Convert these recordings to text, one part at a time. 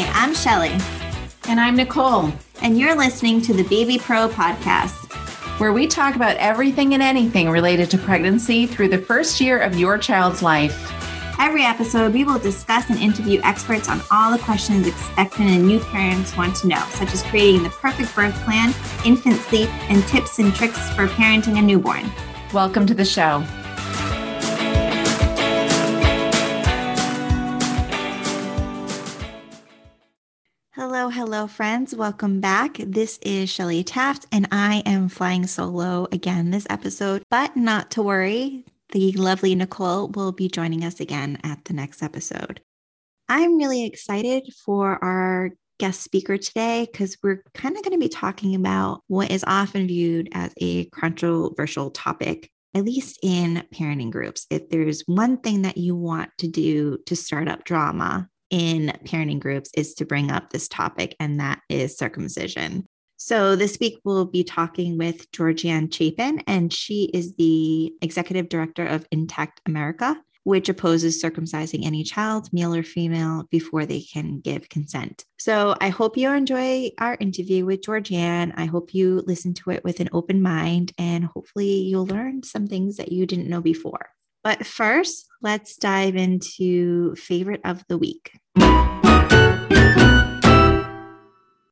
Hi, I'm Shelly. And I'm Nicole. And you're listening to the Baby Pro podcast, where we talk about everything and anything related to pregnancy through the first year of your child's life. Every episode, we will discuss and interview experts on all the questions expectant and new parents want to know, such as creating the perfect birth plan, infant sleep, and tips and tricks for parenting a newborn. Welcome to the show. Hello, friends. Welcome back. This is Shelly Taft, and I am flying solo again this episode, but not to worry. The lovely Nicole will be joining us again at the next episode. I'm really excited for our guest speaker today because we're kind of going to be talking about what is often viewed as a controversial topic, at least in parenting groups. If there's one thing that you want to do to start up drama, in parenting groups is to bring up this topic, and that is circumcision. So this week we'll be talking with Georganne Chapin, and she is the executive director of Intact America, which opposes circumcising any child, male or female, before they can give consent. So I hope you enjoy our interview with Georganne. I hope you listen to it with an open mind, and hopefully you'll learn some things that you didn't know before. But first, let's dive into favorite of the week.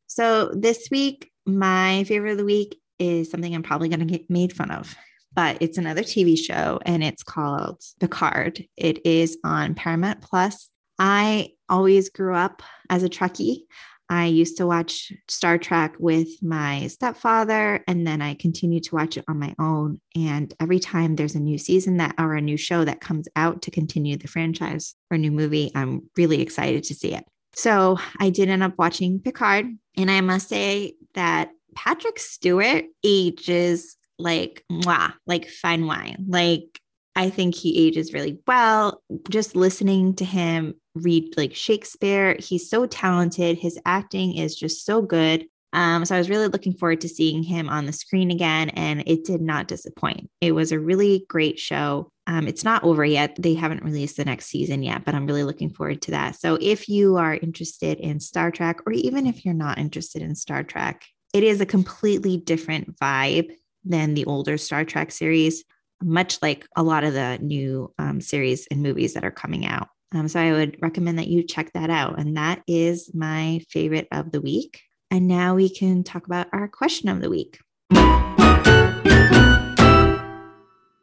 So, this week, my favorite of the week is something I'm probably going to get made fun of, but it's another TV show and it's called Picard. It is on Paramount Plus. I always grew up as a Trekkie. I used to watch Star Trek with my stepfather, and then I continued to watch it on my own. And every time there's a new season that or a new show that comes out to continue the franchise or new movie, I'm really excited to see it. So I did end up watching Picard, and I must say that Patrick Stewart ages like mwah, like fine wine. Like I think he ages really well. Just listening to him read like Shakespeare, he's so talented. His acting is just so good. Um, so I was really looking forward to seeing him on the screen again, and it did not disappoint. It was a really great show. Um, it's not over yet. They haven't released the next season yet, but I'm really looking forward to that. So if you are interested in Star Trek, or even if you're not interested in Star Trek, it is a completely different vibe than the older Star Trek series much like a lot of the new um, series and movies that are coming out. Um, so I would recommend that you check that out. And that is my favorite of the week. And now we can talk about our question of the week.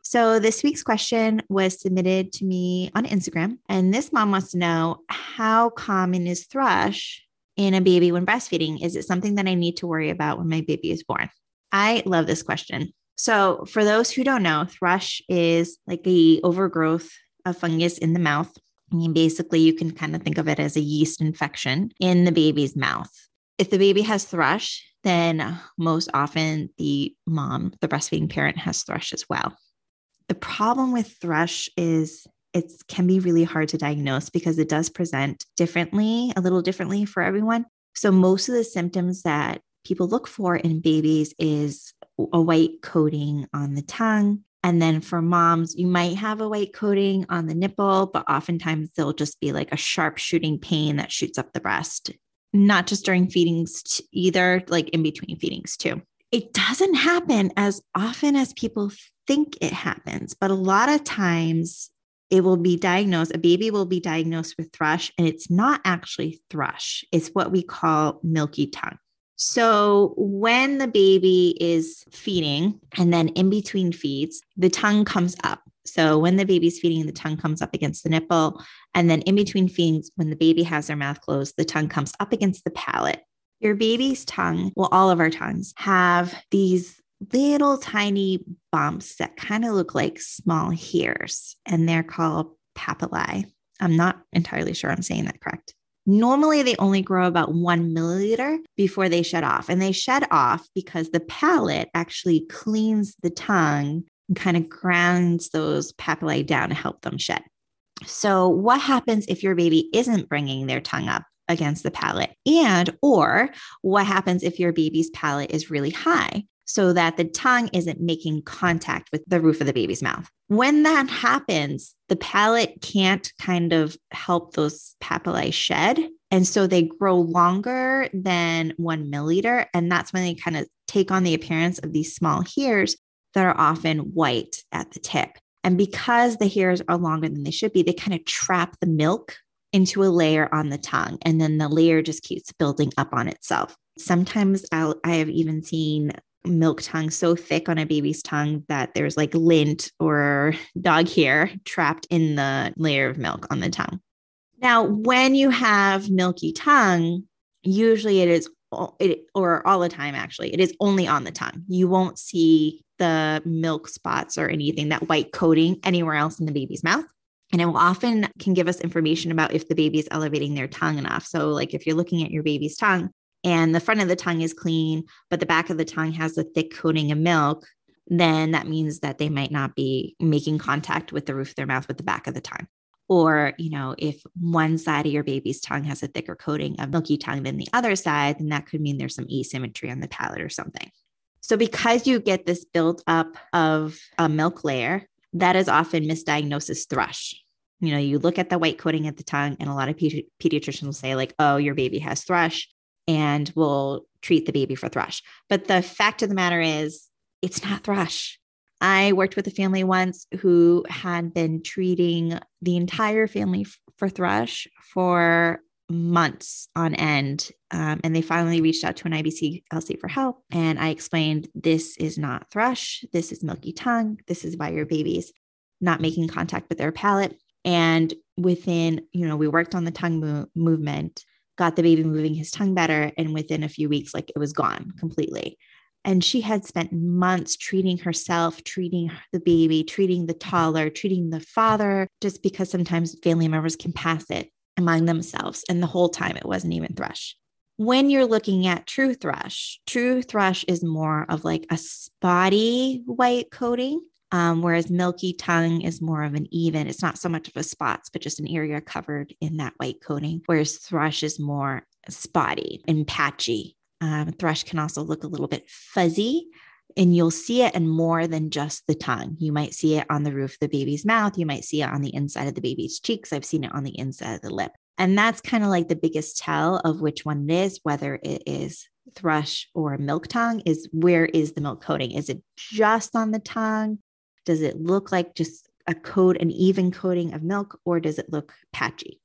So, this week's question was submitted to me on Instagram. And this mom wants to know how common is thrush in a baby when breastfeeding? Is it something that I need to worry about when my baby is born? I love this question. So, for those who don't know, thrush is like a overgrowth of fungus in the mouth. I mean, basically, you can kind of think of it as a yeast infection in the baby's mouth. If the baby has thrush, then most often the mom, the breastfeeding parent, has thrush as well. The problem with thrush is it can be really hard to diagnose because it does present differently, a little differently for everyone. So, most of the symptoms that people look for in babies is a white coating on the tongue. And then for moms, you might have a white coating on the nipple, but oftentimes there'll just be like a sharp shooting pain that shoots up the breast, not just during feedings either, like in between feedings too. It doesn't happen as often as people think it happens, but a lot of times it will be diagnosed, a baby will be diagnosed with thrush, and it's not actually thrush. It's what we call milky tongue. So, when the baby is feeding and then in between feeds, the tongue comes up. So, when the baby's feeding, the tongue comes up against the nipple. And then in between feeds, when the baby has their mouth closed, the tongue comes up against the palate. Your baby's tongue, well, all of our tongues have these little tiny bumps that kind of look like small hairs, and they're called papillae. I'm not entirely sure I'm saying that correct. Normally, they only grow about one milliliter before they shed off. And they shed off because the palate actually cleans the tongue and kind of grounds those papillae down to help them shed. So, what happens if your baby isn't bringing their tongue up against the palate? And, or what happens if your baby's palate is really high? So that the tongue isn't making contact with the roof of the baby's mouth. When that happens, the palate can't kind of help those papillae shed. And so they grow longer than one milliliter. And that's when they kind of take on the appearance of these small hairs that are often white at the tip. And because the hairs are longer than they should be, they kind of trap the milk into a layer on the tongue. And then the layer just keeps building up on itself. Sometimes I'll, I have even seen milk tongue so thick on a baby's tongue that there's like lint or dog hair trapped in the layer of milk on the tongue. Now, when you have milky tongue, usually it is it, or all the time actually it is only on the tongue. You won't see the milk spots or anything that white coating anywhere else in the baby's mouth. And it will often can give us information about if the baby is elevating their tongue enough. So like if you're looking at your baby's tongue and the front of the tongue is clean, but the back of the tongue has a thick coating of milk, then that means that they might not be making contact with the roof of their mouth with the back of the tongue. Or, you know, if one side of your baby's tongue has a thicker coating of milky tongue than the other side, then that could mean there's some asymmetry on the palate or something. So, because you get this build up of a milk layer, that is often misdiagnosed as thrush. You know, you look at the white coating at the tongue, and a lot of pedi- pediatricians will say, like, oh, your baby has thrush and we'll treat the baby for thrush. But the fact of the matter is, it's not thrush. I worked with a family once who had been treating the entire family for thrush for months on end. Um, and they finally reached out to an IBCLC for help. And I explained this is not thrush. This is milky tongue. This is why your baby's not making contact with their palate. And within, you know, we worked on the tongue mo- movement got the baby moving his tongue better. And within a few weeks, like it was gone completely. And she had spent months treating herself, treating the baby, treating the toddler, treating the father, just because sometimes family members can pass it among themselves. And the whole time it wasn't even thrush. When you're looking at true thrush, true thrush is more of like a spotty white coating um, whereas milky tongue is more of an even, it's not so much of a spots, but just an area covered in that white coating. Whereas thrush is more spotty and patchy. Um, thrush can also look a little bit fuzzy and you'll see it in more than just the tongue. You might see it on the roof of the baby's mouth. You might see it on the inside of the baby's cheeks. I've seen it on the inside of the lip. And that's kind of like the biggest tell of which one it is, whether it is thrush or milk tongue, is where is the milk coating? Is it just on the tongue? Does it look like just a coat, an even coating of milk, or does it look patchy?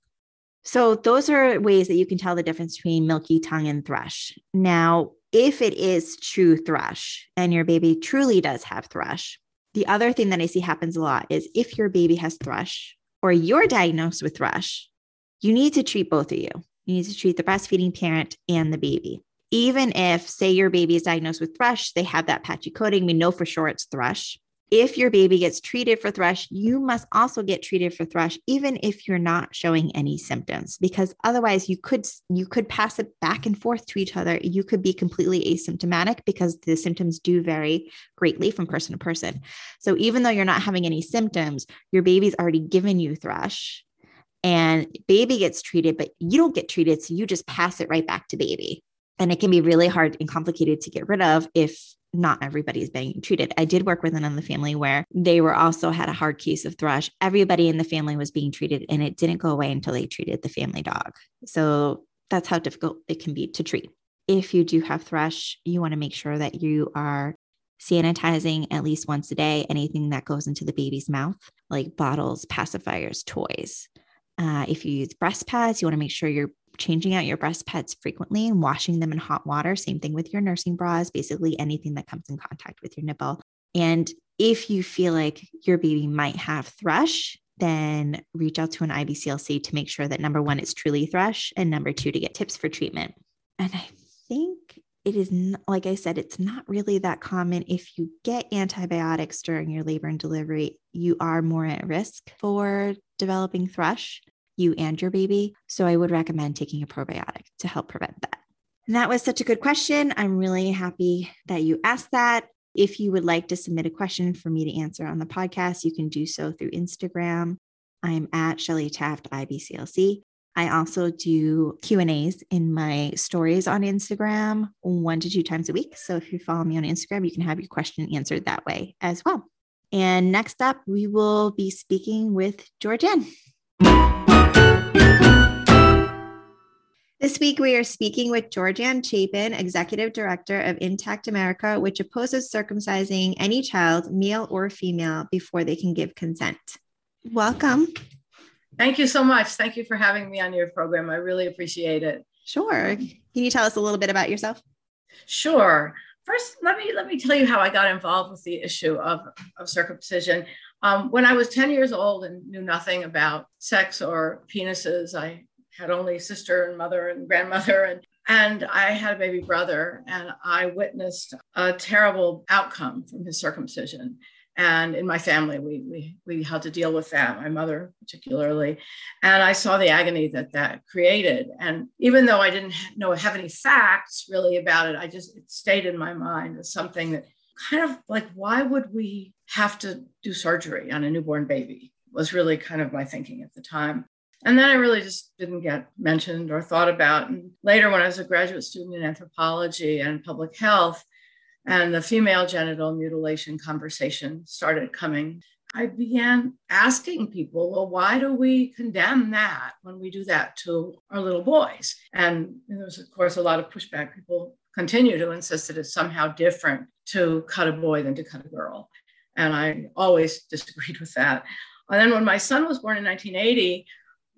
So, those are ways that you can tell the difference between milky tongue and thrush. Now, if it is true thrush and your baby truly does have thrush, the other thing that I see happens a lot is if your baby has thrush or you're diagnosed with thrush, you need to treat both of you. You need to treat the breastfeeding parent and the baby. Even if, say, your baby is diagnosed with thrush, they have that patchy coating, we know for sure it's thrush if your baby gets treated for thrush, you must also get treated for thrush, even if you're not showing any symptoms, because otherwise you could you could pass it back and forth to each other. You could be completely asymptomatic because the symptoms do vary greatly from person to person. So even though you're not having any symptoms, your baby's already given you thrush and baby gets treated, but you don't get treated. So you just pass it right back to baby. And it can be really hard and complicated to get rid of if not everybody is being treated. I did work with another family where they were also had a hard case of thrush. Everybody in the family was being treated and it didn't go away until they treated the family dog. So that's how difficult it can be to treat. If you do have thrush, you want to make sure that you are sanitizing at least once a day anything that goes into the baby's mouth, like bottles, pacifiers, toys. Uh, if you use breast pads, you want to make sure you're changing out your breast pads frequently and washing them in hot water. Same thing with your nursing bras, basically anything that comes in contact with your nipple. And if you feel like your baby might have thrush, then reach out to an IBCLC to make sure that number one, it's truly thrush, and number two, to get tips for treatment. And I think it is, like I said, it's not really that common. If you get antibiotics during your labor and delivery, you are more at risk for developing thrush you and your baby. So I would recommend taking a probiotic to help prevent that. And that was such a good question. I'm really happy that you asked that. If you would like to submit a question for me to answer on the podcast, you can do so through Instagram. I'm at Shelly Taft IBCLC. I also do Q&As in my stories on Instagram one to two times a week. So if you follow me on Instagram, you can have your question answered that way as well. And next up, we will be speaking with Georganne. This week, we are speaking with Georganne Chapin, Executive Director of Intact America, which opposes circumcising any child, male or female, before they can give consent. Welcome. Thank you so much. Thank you for having me on your program. I really appreciate it. Sure. Can you tell us a little bit about yourself? Sure. First, let me let me tell you how I got involved with the issue of, of circumcision. Um, when I was 10 years old and knew nothing about sex or penises, I had only sister and mother and grandmother and and I had a baby brother and I witnessed a terrible outcome from his circumcision. And in my family, we, we, we had to deal with that, my mother particularly. And I saw the agony that that created. And even though I didn't know have any facts really about it, I just, it stayed in my mind as something that kind of like, why would we have to do surgery on a newborn baby? Was really kind of my thinking at the time. And then I really just didn't get mentioned or thought about. And later, when I was a graduate student in anthropology and public health, and the female genital mutilation conversation started coming, I began asking people, well, why do we condemn that when we do that to our little boys? And there was, of course, a lot of pushback. People continue to insist that it's somehow different to cut a boy than to cut a girl. And I always disagreed with that. And then when my son was born in 1980,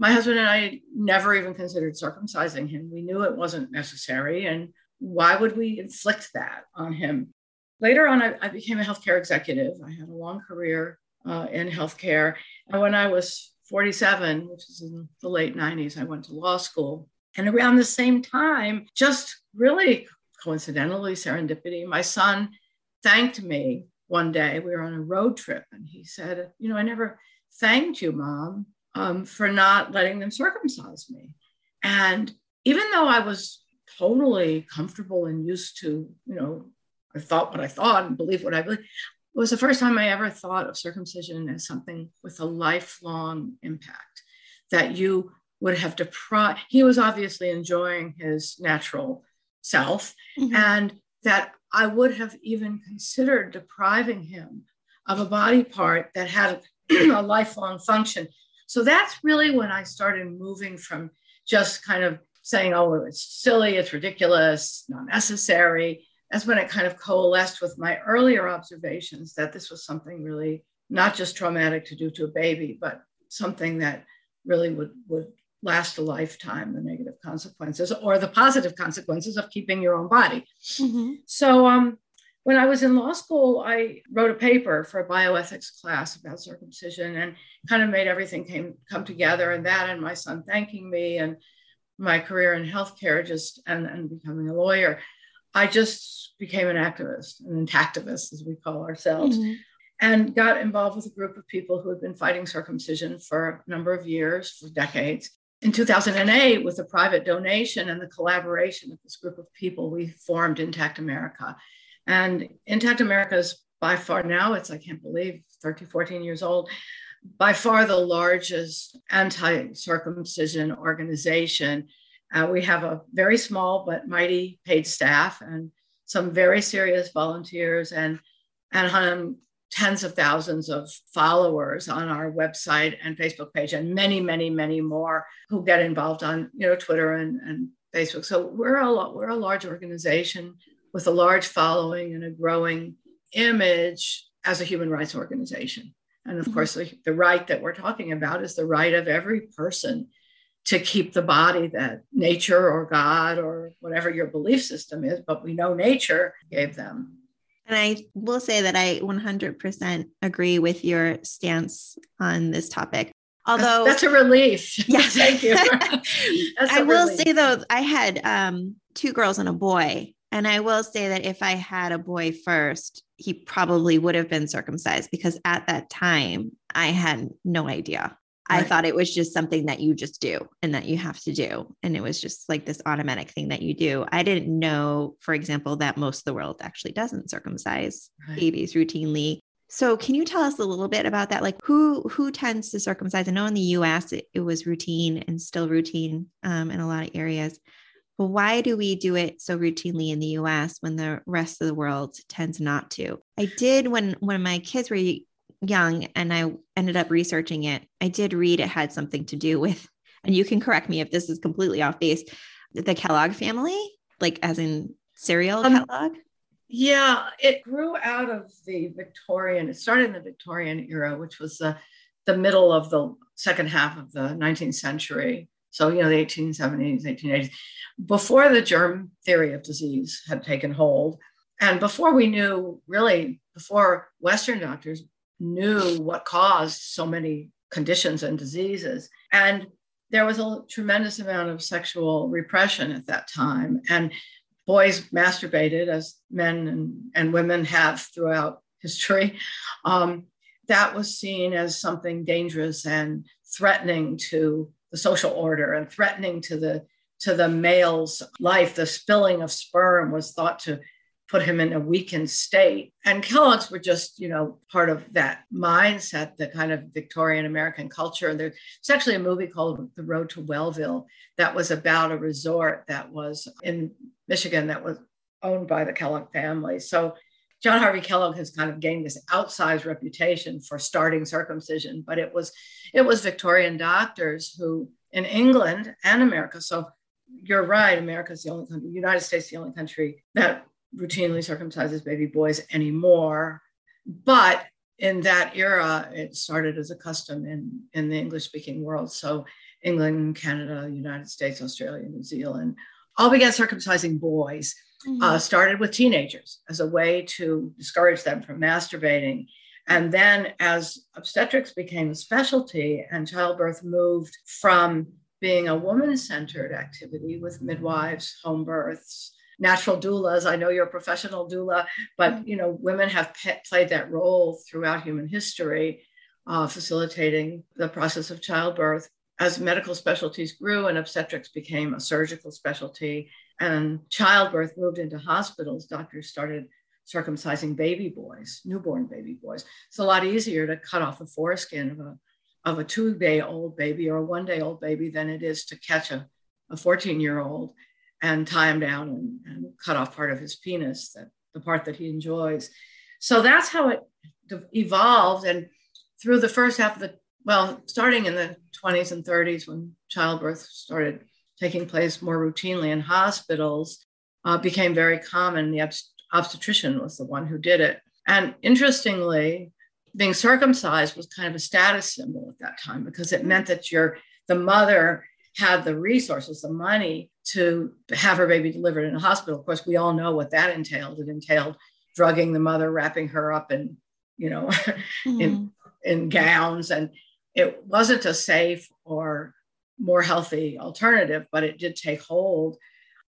my husband and I never even considered circumcising him. We knew it wasn't necessary. And why would we inflict that on him? Later on, I, I became a healthcare executive. I had a long career uh, in healthcare. And when I was 47, which is in the late 90s, I went to law school. And around the same time, just really coincidentally, serendipity, my son thanked me one day. We were on a road trip, and he said, You know, I never thanked you, mom um, for not letting them circumcise me. And even though I was totally comfortable and used to, you know, I thought what I thought and believe what I believe, it was the first time I ever thought of circumcision as something with a lifelong impact that you would have deprived. He was obviously enjoying his natural self, mm-hmm. and that I would have even considered depriving him of a body part that had a lifelong function so that's really when I started moving from just kind of saying, oh, it's silly, it's ridiculous, not necessary. That's when it kind of coalesced with my earlier observations that this was something really not just traumatic to do to a baby, but something that really would, would last a lifetime, the negative consequences or the positive consequences of keeping your own body. Mm-hmm. So um, when I was in law school, I wrote a paper for a bioethics class about circumcision and kind of made everything came come together. And that and my son thanking me and my career in healthcare just and, and becoming a lawyer, I just became an activist, an intactivist, as we call ourselves. Mm-hmm. And got involved with a group of people who had been fighting circumcision for a number of years, for decades. In 2008, with a private donation and the collaboration of this group of people, we formed Intact America and Intact America is by far now, it's, I can't believe, 13, 14 years old, by far the largest anti circumcision organization. Uh, we have a very small but mighty paid staff and some very serious volunteers and, and um, tens of thousands of followers on our website and Facebook page, and many, many, many more who get involved on you know Twitter and, and Facebook. So we're a we're a large organization with a large following and a growing image as a human rights organization. And of mm-hmm. course, the, the right that we're talking about is the right of every person to keep the body that nature or God or whatever your belief system is, but we know nature gave them. And I will say that I 100% agree with your stance on this topic. Although that's, a relief. Yes. Thank you. I will relief. say though, I had um, two girls and a boy and I will say that if I had a boy first, he probably would have been circumcised because at that time I had no idea. Right. I thought it was just something that you just do and that you have to do. And it was just like this automatic thing that you do. I didn't know, for example, that most of the world actually doesn't circumcise right. babies routinely. So can you tell us a little bit about that? Like who who tends to circumcise? I know in the US it, it was routine and still routine um, in a lot of areas. Why do we do it so routinely in the US when the rest of the world tends not to? I did when when my kids were young and I ended up researching it. I did read it had something to do with, and you can correct me if this is completely off base, the Kellogg family, like as in cereal um, Kellogg. Yeah, it grew out of the Victorian, it started in the Victorian era, which was the, the middle of the second half of the 19th century. So, you know, the 1870s, 1880s, before the germ theory of disease had taken hold. And before we knew, really, before Western doctors knew what caused so many conditions and diseases. And there was a tremendous amount of sexual repression at that time. And boys masturbated as men and, and women have throughout history. Um, that was seen as something dangerous and threatening to the social order and threatening to the to the male's life. The spilling of sperm was thought to put him in a weakened state. And Kellogg's were just, you know, part of that mindset, the kind of Victorian American culture. And there's actually a movie called The Road to Wellville that was about a resort that was in Michigan that was owned by the Kellogg family. So John Harvey Kellogg has kind of gained this outsized reputation for starting circumcision, but it was it was Victorian doctors who in England and America. So you're right, America's the only country, United States the only country that routinely circumcises baby boys anymore. But in that era, it started as a custom in, in the English speaking world. So England, Canada, United States, Australia, New Zealand all began circumcising boys. Mm-hmm. Uh, started with teenagers as a way to discourage them from masturbating. And then, as obstetrics became a specialty and childbirth moved from being a woman centered activity with midwives, home births, natural doulas. I know you're a professional doula, but mm-hmm. you know women have pe- played that role throughout human history, uh, facilitating the process of childbirth as medical specialties grew and obstetrics became a surgical specialty and childbirth moved into hospitals, doctors started circumcising baby boys, newborn baby boys. It's a lot easier to cut off the foreskin of a, of a two day old baby or a one day old baby than it is to catch a, a 14 year old and tie him down and, and, cut off part of his penis, that, the part that he enjoys. So that's how it evolved. And through the first half of the well, starting in the 20s and 30s when childbirth started taking place more routinely in hospitals, uh, became very common. The obst- obstetrician was the one who did it. And interestingly, being circumcised was kind of a status symbol at that time because it meant that your the mother had the resources, the money to have her baby delivered in a hospital. Of course, we all know what that entailed. It entailed drugging the mother, wrapping her up in, you know, mm. in in gowns and it wasn't a safe or more healthy alternative, but it did take hold.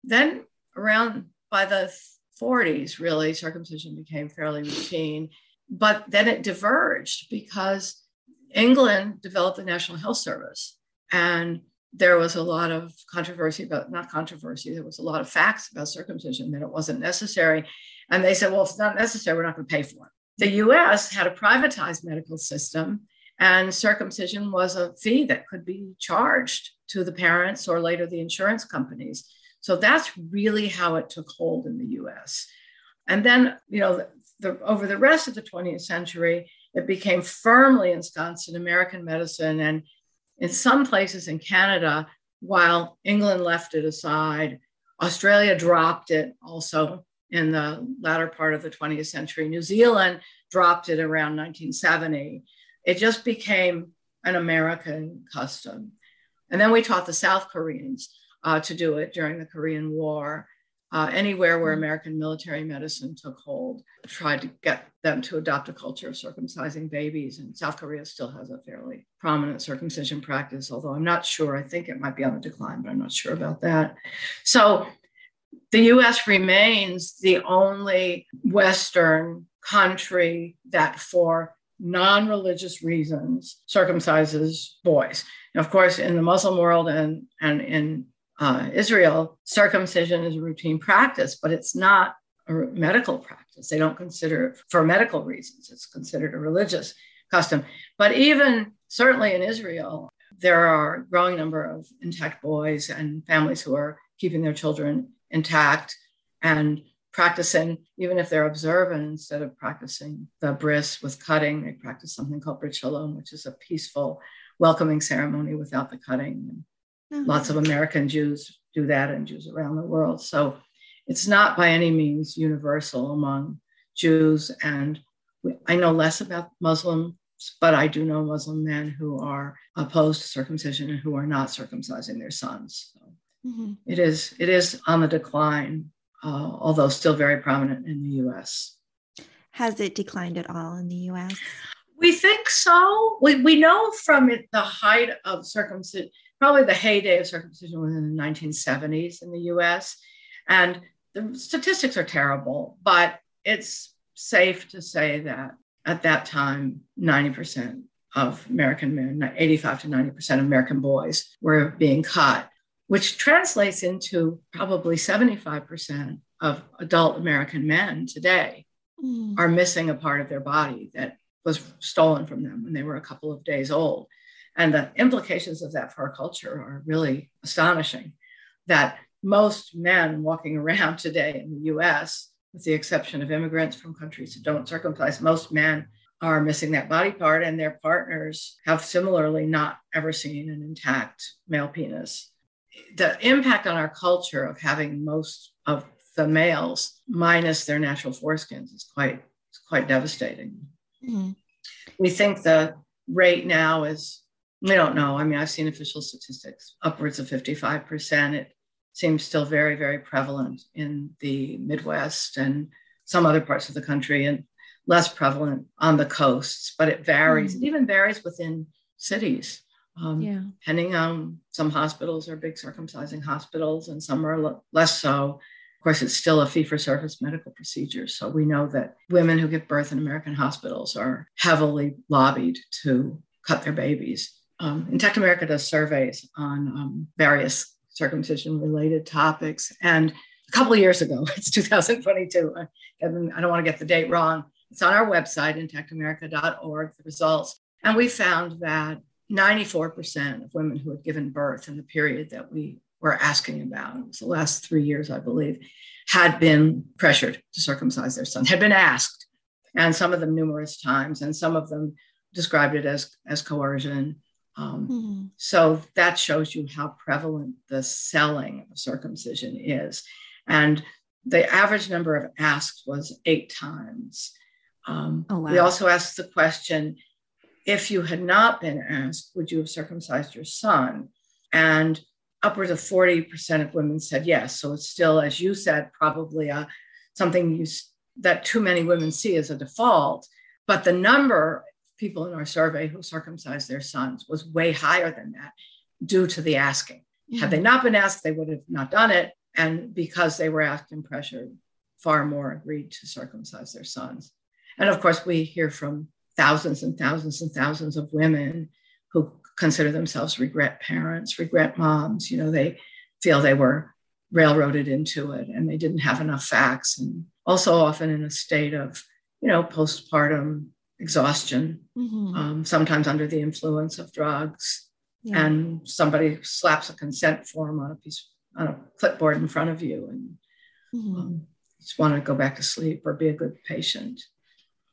Then, around by the 40s, really, circumcision became fairly routine. But then it diverged because England developed the National Health Service. And there was a lot of controversy about, not controversy, there was a lot of facts about circumcision that it wasn't necessary. And they said, well, if it's not necessary, we're not going to pay for it. The US had a privatized medical system and circumcision was a fee that could be charged to the parents or later the insurance companies. So that's really how it took hold in the US. And then, you know, the, the, over the rest of the 20th century, it became firmly ensconced in American medicine. And in some places in Canada, while England left it aside, Australia dropped it also in the latter part of the 20th century. New Zealand dropped it around 1970. It just became an American custom. And then we taught the South Koreans uh, to do it during the Korean War. Uh, anywhere where mm. American military medicine took hold, tried to get them to adopt a culture of circumcising babies. And South Korea still has a fairly prominent circumcision practice, although I'm not sure. I think it might be on the decline, but I'm not sure about that. So the US remains the only Western country that, for non religious reasons circumcises boys. Now, of course, in the Muslim world and, and in uh, Israel, circumcision is a routine practice, but it's not a medical practice. They don't consider it for medical reasons. It's considered a religious custom. But even certainly in Israel, there are a growing number of intact boys and families who are keeping their children intact and practicing, even if they're observant, instead of practicing the bris with cutting, they practice something called Brit Shalom, which is a peaceful, welcoming ceremony without the cutting. And mm-hmm. Lots of American Jews do that and Jews around the world. So it's not by any means universal among Jews. And we, I know less about Muslims, but I do know Muslim men who are opposed to circumcision and who are not circumcising their sons. So mm-hmm. it is it is on the decline uh, although still very prominent in the US. Has it declined at all in the US? We think so. We, we know from it, the height of circumcision, probably the heyday of circumcision was in the 1970s in the US. And the statistics are terrible, but it's safe to say that at that time, 90% of American men, 85 to 90% of American boys were being cut which translates into probably 75% of adult American men today mm. are missing a part of their body that was stolen from them when they were a couple of days old. And the implications of that for our culture are really astonishing. That most men walking around today in the US, with the exception of immigrants from countries that don't circumcise, most men are missing that body part, and their partners have similarly not ever seen an intact male penis the impact on our culture of having most of the males minus their natural foreskins is quite quite devastating. Mm-hmm. We think the rate now is we don't know. I mean, I've seen official statistics upwards of 55%. It seems still very, very prevalent in the Midwest and some other parts of the country and less prevalent on the coasts, but it varies. Mm-hmm. It even varies within cities. Um, yeah. Depending on some hospitals are big circumcising hospitals and some are l- less so. Of course, it's still a fee for service medical procedure. So we know that women who give birth in American hospitals are heavily lobbied to cut their babies. Um, Intact America does surveys on um, various circumcision related topics. And a couple of years ago, it's 2022, I, I don't want to get the date wrong. It's on our website, intactamerica.org, the results. And we found that 94% of women who had given birth in the period that we were asking about, it was the last three years, I believe, had been pressured to circumcise their son, had been asked, and some of them numerous times, and some of them described it as, as coercion. Um, mm-hmm. So that shows you how prevalent the selling of circumcision is. And the average number of asks was eight times. Um, oh, wow. We also asked the question if you had not been asked, would you have circumcised your son? And upwards of 40% of women said yes. So it's still, as you said, probably a, something you, that too many women see as a default. But the number of people in our survey who circumcised their sons was way higher than that due to the asking. Mm-hmm. Had they not been asked, they would have not done it. And because they were asked and pressured, far more agreed to circumcise their sons. And of course, we hear from thousands and thousands and thousands of women who consider themselves regret parents, regret moms. You know, they feel they were railroaded into it and they didn't have enough facts, and also often in a state of, you know, postpartum exhaustion, mm-hmm. um, sometimes under the influence of drugs. Yeah. And somebody slaps a consent form on a piece on a clipboard in front of you, and mm-hmm. um, just want to go back to sleep or be a good patient.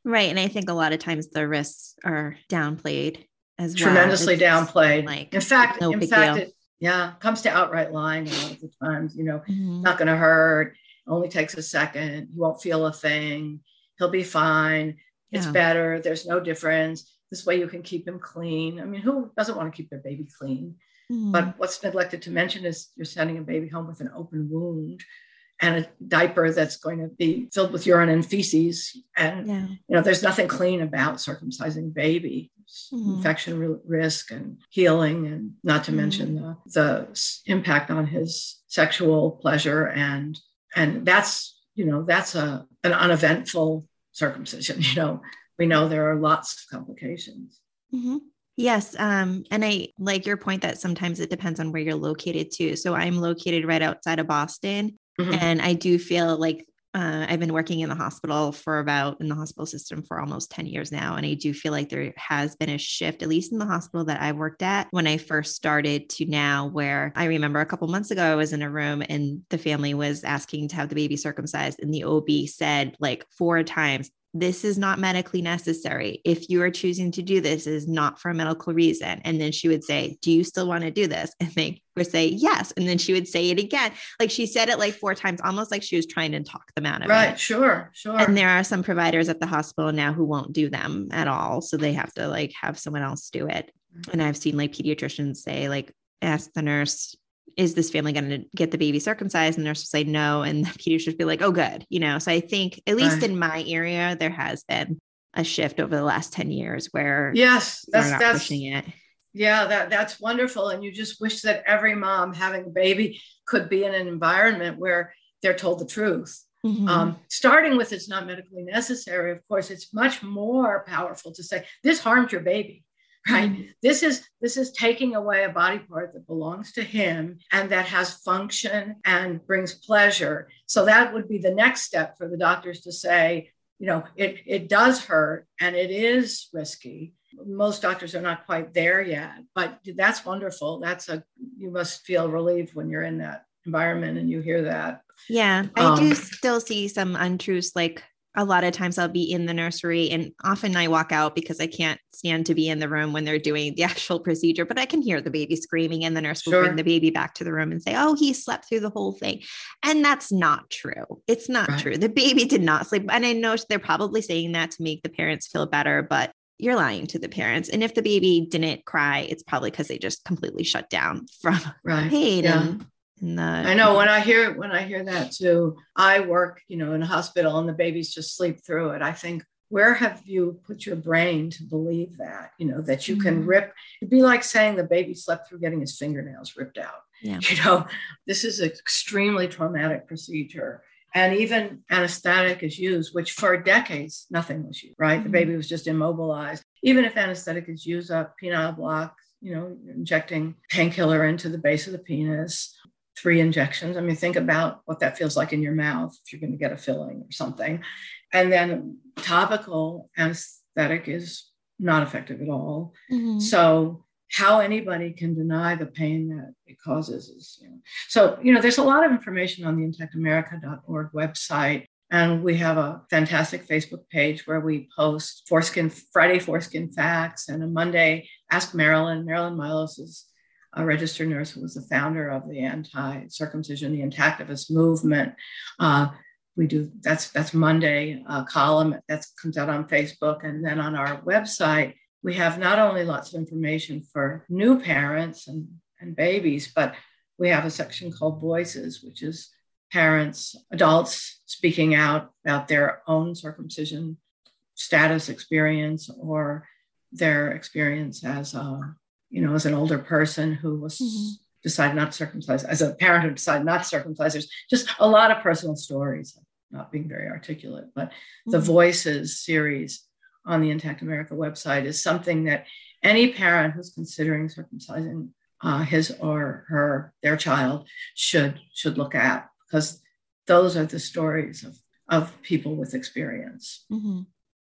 Right. And I think a lot of times the risks are downplayed as well. Tremendously downplayed. Like in fact, no in fact, it yeah, comes to outright lying a lot of the times, you know, mm-hmm. not gonna hurt, only takes a second, he won't feel a thing, he'll be fine, it's yeah. better, there's no difference. This way you can keep him clean. I mean, who doesn't want to keep their baby clean? Mm-hmm. But what's neglected to mention is you're sending a baby home with an open wound and a diaper that's going to be filled with urine and feces. And, yeah. you know, there's nothing clean about circumcising baby. Mm-hmm. Infection risk and healing, and not to mm-hmm. mention the, the impact on his sexual pleasure. And, and that's, you know, that's a, an uneventful circumcision. You know, we know there are lots of complications. Mm-hmm. Yes. Um, and I like your point that sometimes it depends on where you're located too. So I'm located right outside of Boston. Mm-hmm. And I do feel like uh, I've been working in the hospital for about in the hospital system for almost 10 years now. And I do feel like there has been a shift, at least in the hospital that I worked at when I first started to now, where I remember a couple months ago, I was in a room and the family was asking to have the baby circumcised. And the OB said like four times, this is not medically necessary. If you are choosing to do this, is not for a medical reason. And then she would say, Do you still want to do this? And they would say, Yes. And then she would say it again. Like she said it like four times, almost like she was trying to talk them out of right, it. Right. Sure. Sure. And there are some providers at the hospital now who won't do them at all. So they have to like have someone else do it. Mm-hmm. And I've seen like pediatricians say, like, ask the nurse, is this family going to get the baby circumcised? And the nurse will say no. And the pediatrician will be like, oh, good. You know, so I think, at least right. in my area, there has been a shift over the last 10 years where yes, that's, that's, pushing it. Yeah, that, that's wonderful. And you just wish that every mom having a baby could be in an environment where they're told the truth. Mm-hmm. Um, starting with it's not medically necessary, of course, it's much more powerful to say this harmed your baby right? This is this is taking away a body part that belongs to him and that has function and brings pleasure. So that would be the next step for the doctors to say you know it it does hurt and it is risky. Most doctors are not quite there yet but that's wonderful. That's a you must feel relieved when you're in that environment and you hear that. Yeah i um, do still see some untruths like a lot of times I'll be in the nursery and often I walk out because I can't stand to be in the room when they're doing the actual procedure, but I can hear the baby screaming and the nurse will sure. bring the baby back to the room and say, Oh, he slept through the whole thing. And that's not true. It's not right. true. The baby did not sleep. And I know they're probably saying that to make the parents feel better, but you're lying to the parents. And if the baby didn't cry, it's probably because they just completely shut down from right. pain yeah. and the, I know when I hear when I hear that too. I work, you know, in a hospital and the babies just sleep through it. I think where have you put your brain to believe that you know that you mm-hmm. can rip it'd be like saying the baby slept through getting his fingernails ripped out yeah. you know this is an extremely traumatic procedure and even anesthetic is used which for decades nothing was used right mm-hmm. the baby was just immobilized even if anesthetic is used a penile block you know injecting painkiller into the base of the penis three injections. I mean, think about what that feels like in your mouth if you're going to get a filling or something. And then topical anesthetic is not effective at all. Mm-hmm. So how anybody can deny the pain that it causes is, you know. So, you know, there's a lot of information on the intactamerica.org website. And we have a fantastic Facebook page where we post foreskin Friday foreskin facts and a Monday Ask Marilyn. Marilyn Milos is a registered nurse who was the founder of the anti-circumcision, the intactivist movement. Uh, we do that's that's Monday uh, column that comes out on Facebook, and then on our website we have not only lots of information for new parents and, and babies, but we have a section called Voices, which is parents, adults speaking out about their own circumcision status experience or their experience as a you know, as an older person who was mm-hmm. decided not to circumcise, as a parent who decided not to circumcise, there's just a lot of personal stories, not being very articulate, but mm-hmm. the Voices series on the Intact America website is something that any parent who's considering circumcising uh, his or her their child should should look at because those are the stories of of people with experience. Mm-hmm.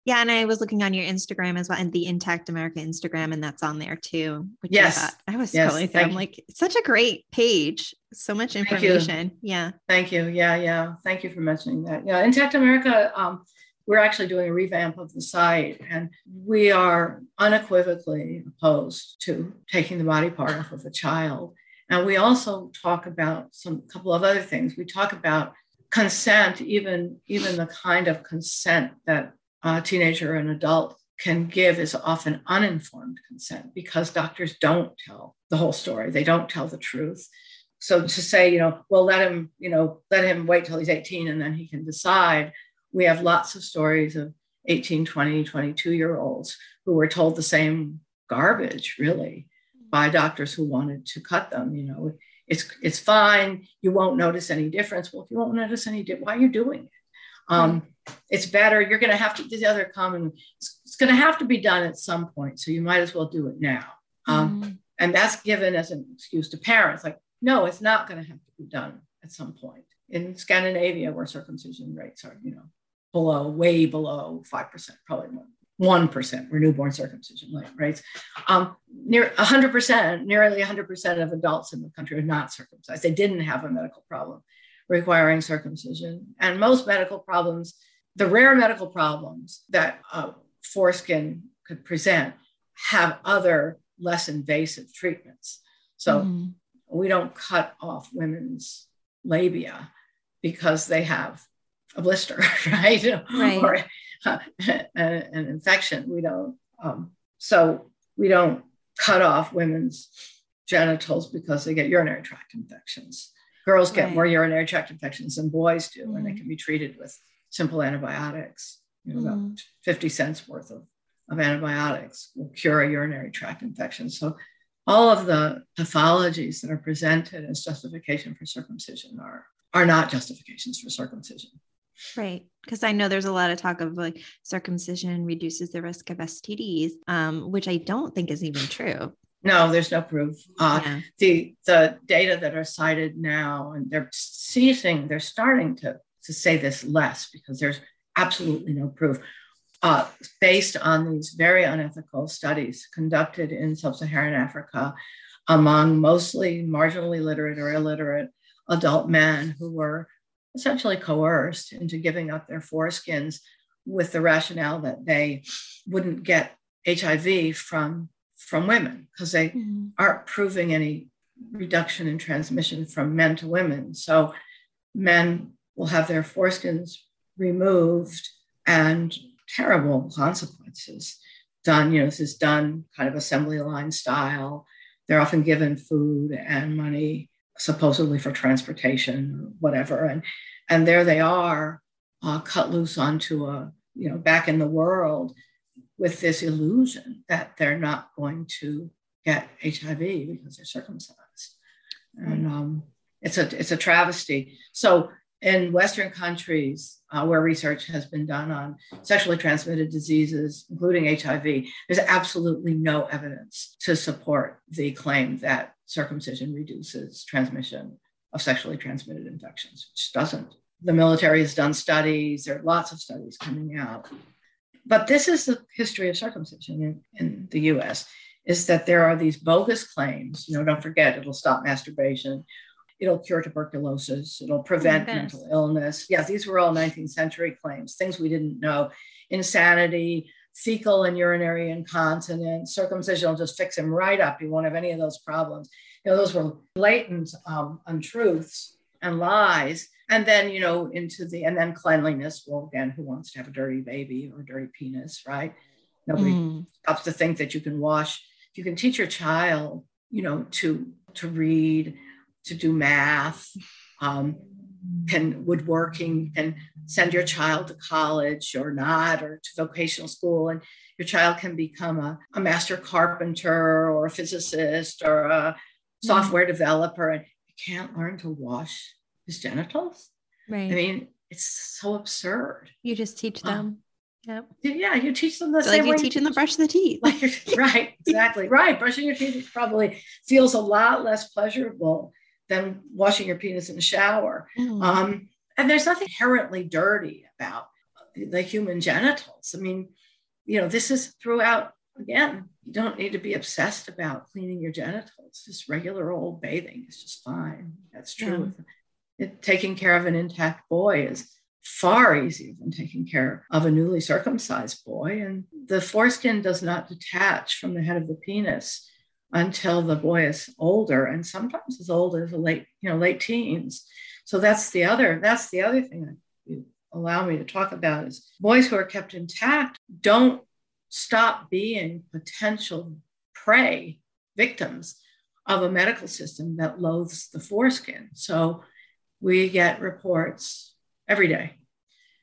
Yeah, and I was looking on your Instagram as well, and the Intact America Instagram, and that's on there too. Which yes, I, thought, I was yes, scrolling through. I'm like, such a great page. So much information. Yeah. Thank you. Yeah, yeah. Thank you for mentioning that. Yeah, Intact America. Um, we're actually doing a revamp of the site, and we are unequivocally opposed to taking the body part off of a child. And we also talk about some couple of other things. We talk about consent, even even the kind of consent that a teenager or an adult can give is often uninformed consent because doctors don't tell the whole story. They don't tell the truth. So to say, you know, well, let him, you know, let him wait till he's 18 and then he can decide. We have lots of stories of 18, 20, 22 year olds who were told the same garbage, really, by doctors who wanted to cut them. You know, it's it's fine. You won't notice any difference. Well, if you won't notice any, di- why are you doing it? Um, it's better. You're going to have to, do the other common, it's, it's going to have to be done at some point. So you might as well do it now. Um, mm-hmm. And that's given as an excuse to parents like, no, it's not going to have to be done at some point. in Scandinavia, where circumcision rates are, you know, below, way below 5%, probably 1% were newborn circumcision rates. Um, near 100%, nearly 100% of adults in the country are not circumcised. They didn't have a medical problem requiring circumcision. And most medical problems, the rare medical problems that uh, foreskin could present, have other less invasive treatments. So mm-hmm. we don't cut off women's labia because they have a blister, right? right. Or uh, an infection. We don't. Um, so we don't cut off women's genitals because they get urinary tract infections. Girls get right. more urinary tract infections than boys do, mm-hmm. and they mm-hmm. can be treated with simple antibiotics. You know, mm-hmm. about 50 cents worth of, of antibiotics will cure a urinary tract infection. So all of the pathologies that are presented as justification for circumcision are, are not justifications for circumcision. Right. Because I know there's a lot of talk of like circumcision reduces the risk of STDs, um, which I don't think is even true. No, there's no proof. Uh, yeah. The the data that are cited now, and they're ceasing, they're starting to, to say this less because there's absolutely no proof. Uh, based on these very unethical studies conducted in sub Saharan Africa among mostly marginally literate or illiterate adult men who were essentially coerced into giving up their foreskins with the rationale that they wouldn't get HIV from from women because they mm-hmm. aren't proving any reduction in transmission from men to women. So men will have their foreskins removed and terrible consequences done. You know, this is done kind of assembly line style. They're often given food and money supposedly for transportation or whatever. And, and there they are uh, cut loose onto a, you know, back in the world with this illusion that they're not going to get HIV because they're circumcised. And um, it's a it's a travesty. So in Western countries uh, where research has been done on sexually transmitted diseases, including HIV, there's absolutely no evidence to support the claim that circumcision reduces transmission of sexually transmitted infections, which doesn't. The military has done studies, there are lots of studies coming out. But this is the history of circumcision in, in the US, is that there are these bogus claims. You know, don't forget, it'll stop masturbation, it'll cure tuberculosis, it'll prevent oh mental illness. Yeah, these were all 19th century claims, things we didn't know. Insanity, fecal and urinary incontinence, circumcision will just fix him right up. He won't have any of those problems. You know, those were blatant um, untruths and lies. And then, you know, into the, and then cleanliness. Well, again, who wants to have a dirty baby or a dirty penis, right? Nobody mm. stops to think that you can wash, you can teach your child, you know, to, to read, to do math, um, can woodworking, can send your child to college or not, or to vocational school, and your child can become a, a master carpenter or a physicist or a mm-hmm. software developer, and you can't learn to wash his genitals. Right. I mean, it's so absurd. You just teach uh, them. Yep. Yeah, you teach them the so same like you way. teach them to brush the teeth. right, exactly. Right. Brushing your teeth probably feels a lot less pleasurable than washing your penis in the shower. Mm. Um, and there's nothing inherently dirty about the human genitals. I mean, you know, this is throughout, again, you don't need to be obsessed about cleaning your genitals. Just regular old bathing is just fine. That's true. Yeah. It, taking care of an intact boy is far easier than taking care of a newly circumcised boy. And the foreskin does not detach from the head of the penis until the boy is older and sometimes as old as late, you know, late teens. So that's the other, that's the other thing that you allow me to talk about is boys who are kept intact don't stop being potential prey victims of a medical system that loathes the foreskin. So we get reports every day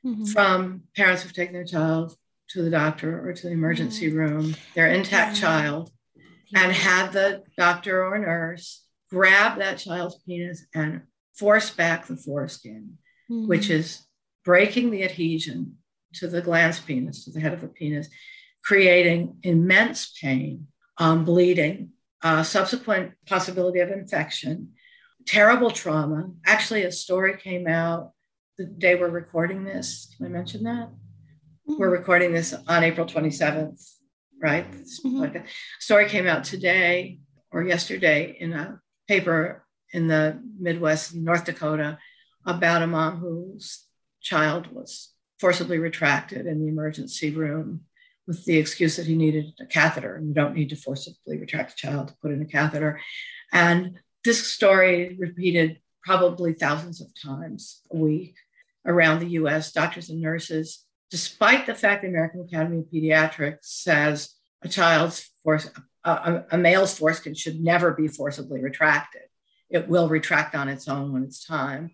mm-hmm. from parents who've taken their child to the doctor or to the emergency mm-hmm. room, their intact yeah. child, and had the doctor or nurse grab that child's penis and force back the foreskin, mm-hmm. which is breaking the adhesion to the glans penis, to the head of the penis, creating immense pain, um, bleeding, uh, subsequent possibility of infection, terrible trauma. Actually, a story came out the day we're recording this. Can I mention that? Mm-hmm. We're recording this on April 27th, right? Mm-hmm. story came out today or yesterday in a paper in the Midwest, North Dakota, about a mom whose child was forcibly retracted in the emergency room with the excuse that he needed a catheter. And you don't need to forcibly retract a child to put in a catheter. And this story repeated probably thousands of times a week around the US, doctors and nurses, despite the fact the American Academy of Pediatrics says a child's force, a, a male's foreskin should never be forcibly retracted. It will retract on its own when it's time.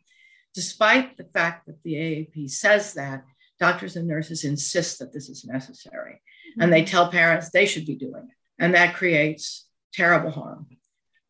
Despite the fact that the AAP says that, doctors and nurses insist that this is necessary. Mm-hmm. And they tell parents they should be doing it. And that creates terrible harm.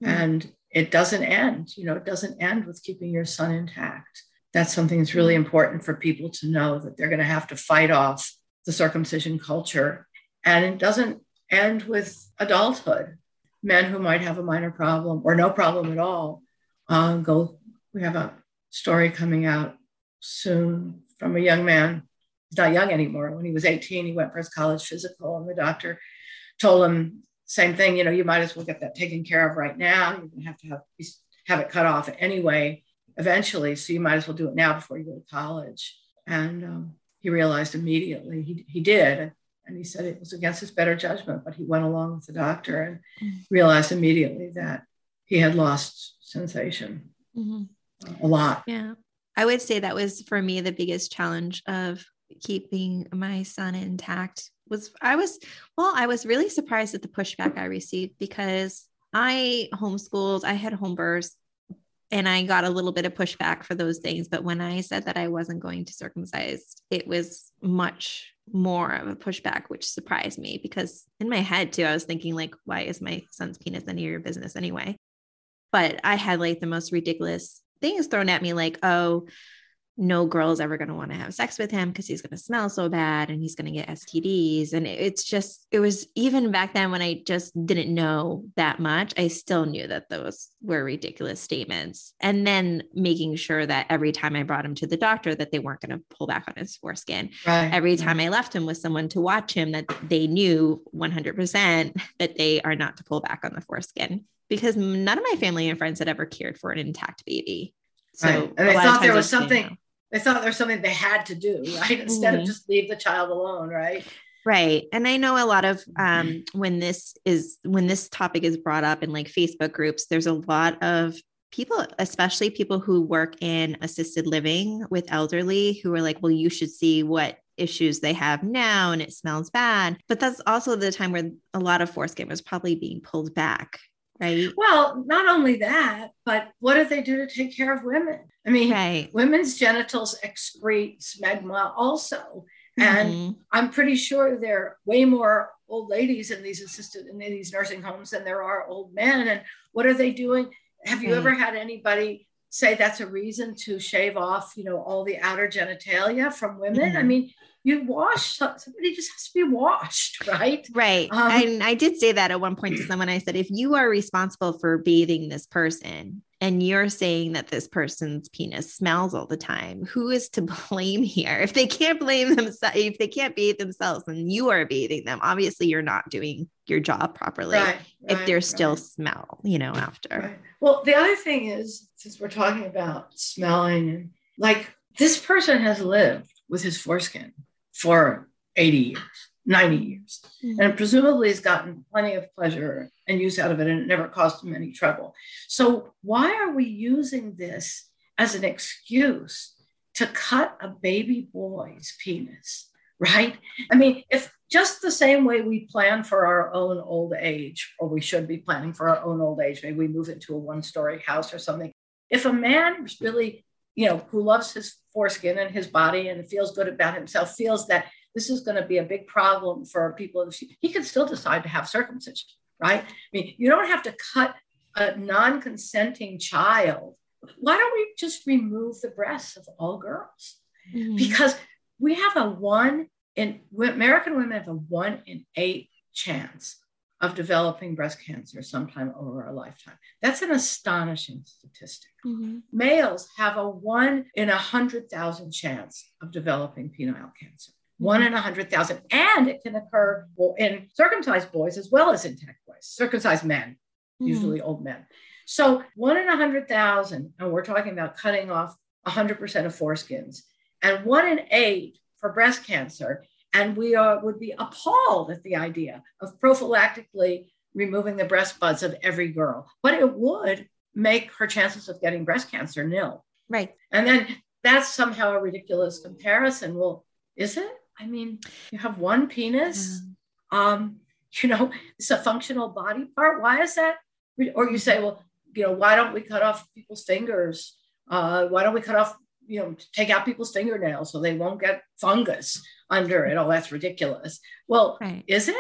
Mm-hmm. And it doesn't end, you know, it doesn't end with keeping your son intact. That's something that's really important for people to know that they're going to have to fight off the circumcision culture. And it doesn't end with adulthood. Men who might have a minor problem or no problem at all uh, go. We have a story coming out soon from a young man. He's not young anymore. When he was 18, he went for his college physical, and the doctor told him same thing. You know, you might as well get that taken care of right now. You're going to have to have have it cut off anyway, eventually. So you might as well do it now before you go to college. And um, he realized immediately he, he did. And he said it was against his better judgment, but he went along with the doctor and mm-hmm. realized immediately that he had lost sensation mm-hmm. a lot. Yeah. I would say that was for me the biggest challenge of keeping my son intact was I was well, I was really surprised at the pushback I received because I homeschooled, I had home births and I got a little bit of pushback for those things. But when I said that I wasn't going to circumcise, it was much more of a pushback, which surprised me because in my head too, I was thinking like, why is my son's penis any of your business anyway? But I had like the most ridiculous things thrown at me, like, oh, no girl is ever going to want to have sex with him because he's going to smell so bad and he's going to get STDs. And it's just, it was even back then when I just didn't know that much, I still knew that those were ridiculous statements. And then making sure that every time I brought him to the doctor, that they weren't going to pull back on his foreskin. Right. Every time I left him with someone to watch him, that they knew 100% that they are not to pull back on the foreskin because none of my family and friends had ever cared for an intact baby. So right. and I thought there was something they thought there was something they had to do, right? Instead mm-hmm. of just leave the child alone, right? Right. And I know a lot of um, when this is when this topic is brought up in like Facebook groups, there's a lot of people, especially people who work in assisted living with elderly, who are like, well, you should see what issues they have now and it smells bad. But that's also the time where a lot of foreskin was probably being pulled back right? Well, not only that, but what do they do to take care of women? I mean, right. women's genitals excrete smegma also. And mm-hmm. I'm pretty sure there are way more old ladies in these assisted in these nursing homes than there are old men. And what are they doing? Have you right. ever had anybody say that's a reason to shave off, you know, all the outer genitalia from women? Mm-hmm. I mean, you wash somebody just has to be washed right? Right. Um, and i did say that at one point to someone. I said if you are responsible for bathing this person and you're saying that this person's penis smells all the time who is to blame here? If they can't blame themselves if they can't bathe themselves and you are bathing them. Obviously you're not doing your job properly right, if right, there's still smell you know after. Well the other thing is since we're talking about smelling and like this person has lived with his foreskin for 80 years, 90 years. Mm-hmm. And presumably has gotten plenty of pleasure and use out of it, and it never caused him any trouble. So, why are we using this as an excuse to cut a baby boy's penis? Right? I mean, if just the same way we plan for our own old age, or we should be planning for our own old age, maybe we move into a one story house or something. If a man really you know, who loves his foreskin and his body and feels good about himself, feels that this is going to be a big problem for people. He can still decide to have circumcision, right? I mean, you don't have to cut a non consenting child. Why don't we just remove the breasts of all girls? Mm-hmm. Because we have a one in American women have a one in eight chance of developing breast cancer sometime over a lifetime. That's an astonishing statistic. Mm-hmm. Males have a one in a hundred thousand chance of developing penile cancer. Mm-hmm. One in a hundred thousand, and it can occur in circumcised boys as well as intact boys, circumcised men, mm-hmm. usually old men. So one in a hundred thousand, and we're talking about cutting off 100% of foreskins, and one in eight for breast cancer and we are, would be appalled at the idea of prophylactically removing the breast buds of every girl. But it would make her chances of getting breast cancer nil. Right. And then that's somehow a ridiculous comparison. Well, is it? I mean, you have one penis. Yeah. Um, you know, it's a functional body part. Why is that? Or you say, well, you know, why don't we cut off people's fingers? Uh, why don't we cut off, you know, take out people's fingernails so they won't get fungus? under it. Oh, that's ridiculous. Well, right. is it?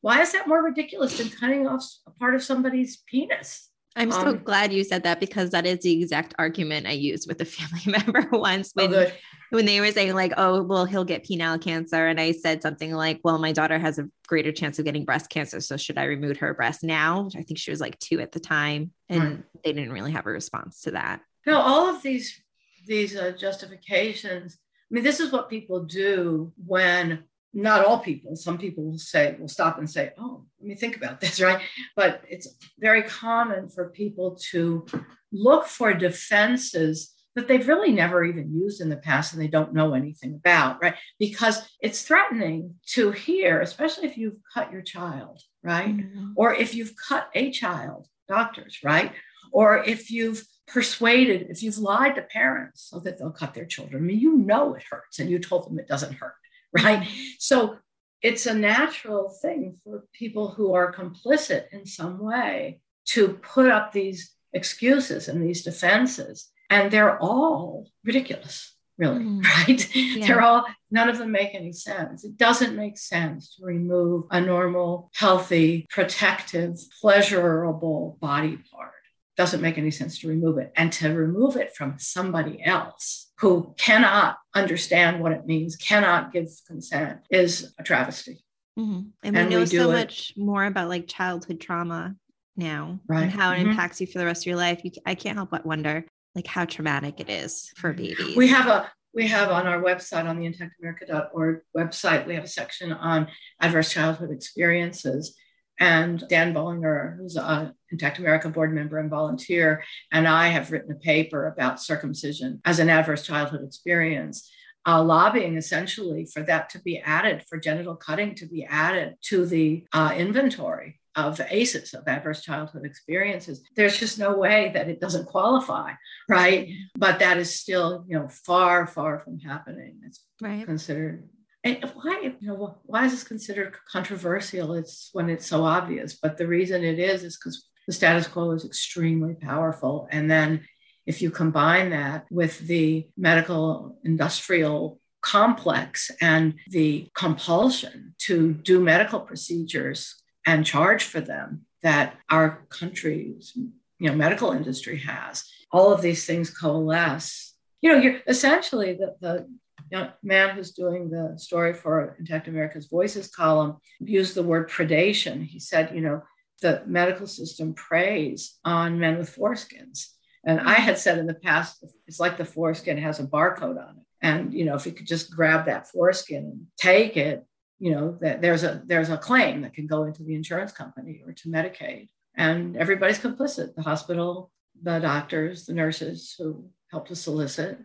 Why is that more ridiculous than cutting off a part of somebody's penis? I'm so um, glad you said that because that is the exact argument I used with a family member once oh, when, oh when they were saying like, oh, well, he'll get penile cancer. And I said something like, well, my daughter has a greater chance of getting breast cancer. So should I remove her breast now? I think she was like two at the time. And right. they didn't really have a response to that. No, all of these, these uh, justifications I mean, this is what people do when not all people, some people will say, will stop and say, oh, let me think about this, right? But it's very common for people to look for defenses that they've really never even used in the past and they don't know anything about, right? Because it's threatening to hear, especially if you've cut your child, right? Mm-hmm. Or if you've cut a child, doctors, right? Or if you've persuaded, if you've lied to parents so that they'll cut their children, I mean, you know it hurts and you told them it doesn't hurt, right? So it's a natural thing for people who are complicit in some way to put up these excuses and these defenses. And they're all ridiculous, really, mm. right? Yeah. They're all, none of them make any sense. It doesn't make sense to remove a normal, healthy, protective, pleasurable body part doesn't make any sense to remove it. And to remove it from somebody else who cannot understand what it means, cannot give consent, is a travesty. Mm-hmm. And, and, we know we so it. much more about like childhood trauma now right. and how it mm-hmm. impacts you for the rest of your life. You, I can't help but wonder like how traumatic it is for babies. We have a we have on our website on the intactamerica.org website we have a section on adverse childhood experiences and Dan Bollinger, who's an Intact America board member and volunteer, and I have written a paper about circumcision as an adverse childhood experience. Uh, lobbying essentially for that to be added, for genital cutting to be added to the uh, inventory of ACEs, of adverse childhood experiences. There's just no way that it doesn't qualify, right? But that is still, you know, far, far from happening. It's right. considered and why, you know, why is this considered controversial? It's when it's so obvious. But the reason it is is because the status quo is extremely powerful. And then if you combine that with the medical industrial complex and the compulsion to do medical procedures and charge for them that our country's you know medical industry has all of these things coalesce you know you're essentially the, the young man who's doing the story for Intact America's Voices column used the word predation. He said, you know, the medical system preys on men with foreskins. And I had said in the past, it's like the foreskin has a barcode on it. And, you know, if you could just grab that foreskin and take it, you know, that there's a there's a claim that can go into the insurance company or to Medicaid. And everybody's complicit, the hospital, the doctors, the nurses who help to solicit,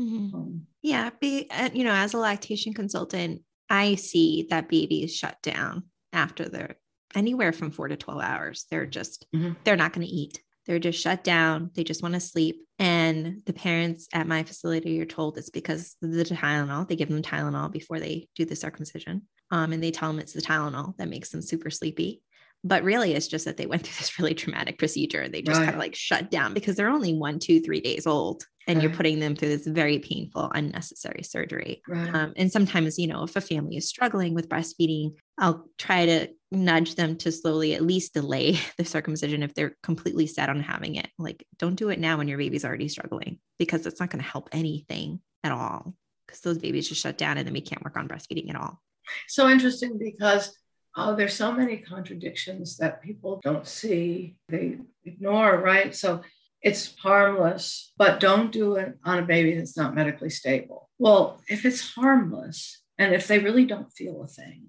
Mm-hmm. Um, yeah. Be, uh, you know, as a lactation consultant, I see that babies shut down after they're anywhere from four to 12 hours. They're just, mm-hmm. they're not going to eat. They're just shut down. They just want to sleep. And the parents at my facility are told it's because of the Tylenol. They give them Tylenol before they do the circumcision. Um, and they tell them it's the Tylenol that makes them super sleepy. But really, it's just that they went through this really traumatic procedure. And they just right. kind of like shut down because they're only one, two, three days old and right. you're putting them through this very painful, unnecessary surgery. Right. Um, and sometimes, you know, if a family is struggling with breastfeeding, I'll try to nudge them to slowly at least delay the circumcision if they're completely set on having it. Like, don't do it now when your baby's already struggling because it's not going to help anything at all because those babies just shut down and then we can't work on breastfeeding at all. So interesting because oh, there's so many contradictions that people don't see, they ignore, right? So it's harmless, but don't do it on a baby that's not medically stable. Well, if it's harmless and if they really don't feel a thing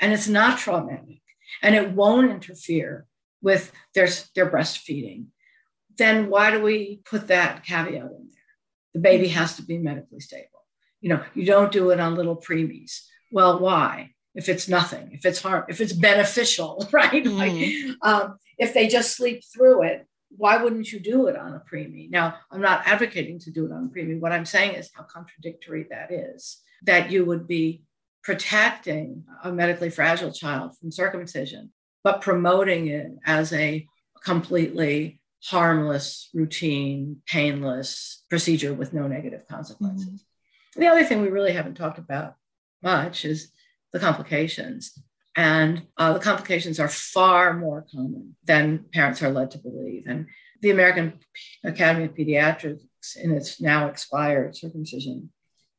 and it's not traumatic and it won't interfere with their, their breastfeeding, then why do we put that caveat in there? The baby has to be medically stable. You know, you don't do it on little preemies. Well, why? If it's nothing, if it's harm, if it's beneficial, right? Mm. Like, um, if they just sleep through it, why wouldn't you do it on a preemie? Now, I'm not advocating to do it on a preemie. What I'm saying is how contradictory that is. That you would be protecting a medically fragile child from circumcision, but promoting it as a completely harmless, routine, painless procedure with no negative consequences. Mm-hmm. The other thing we really haven't talked about much is the complications. And uh, the complications are far more common than parents are led to believe. And the American Academy of Pediatrics, in its now expired circumcision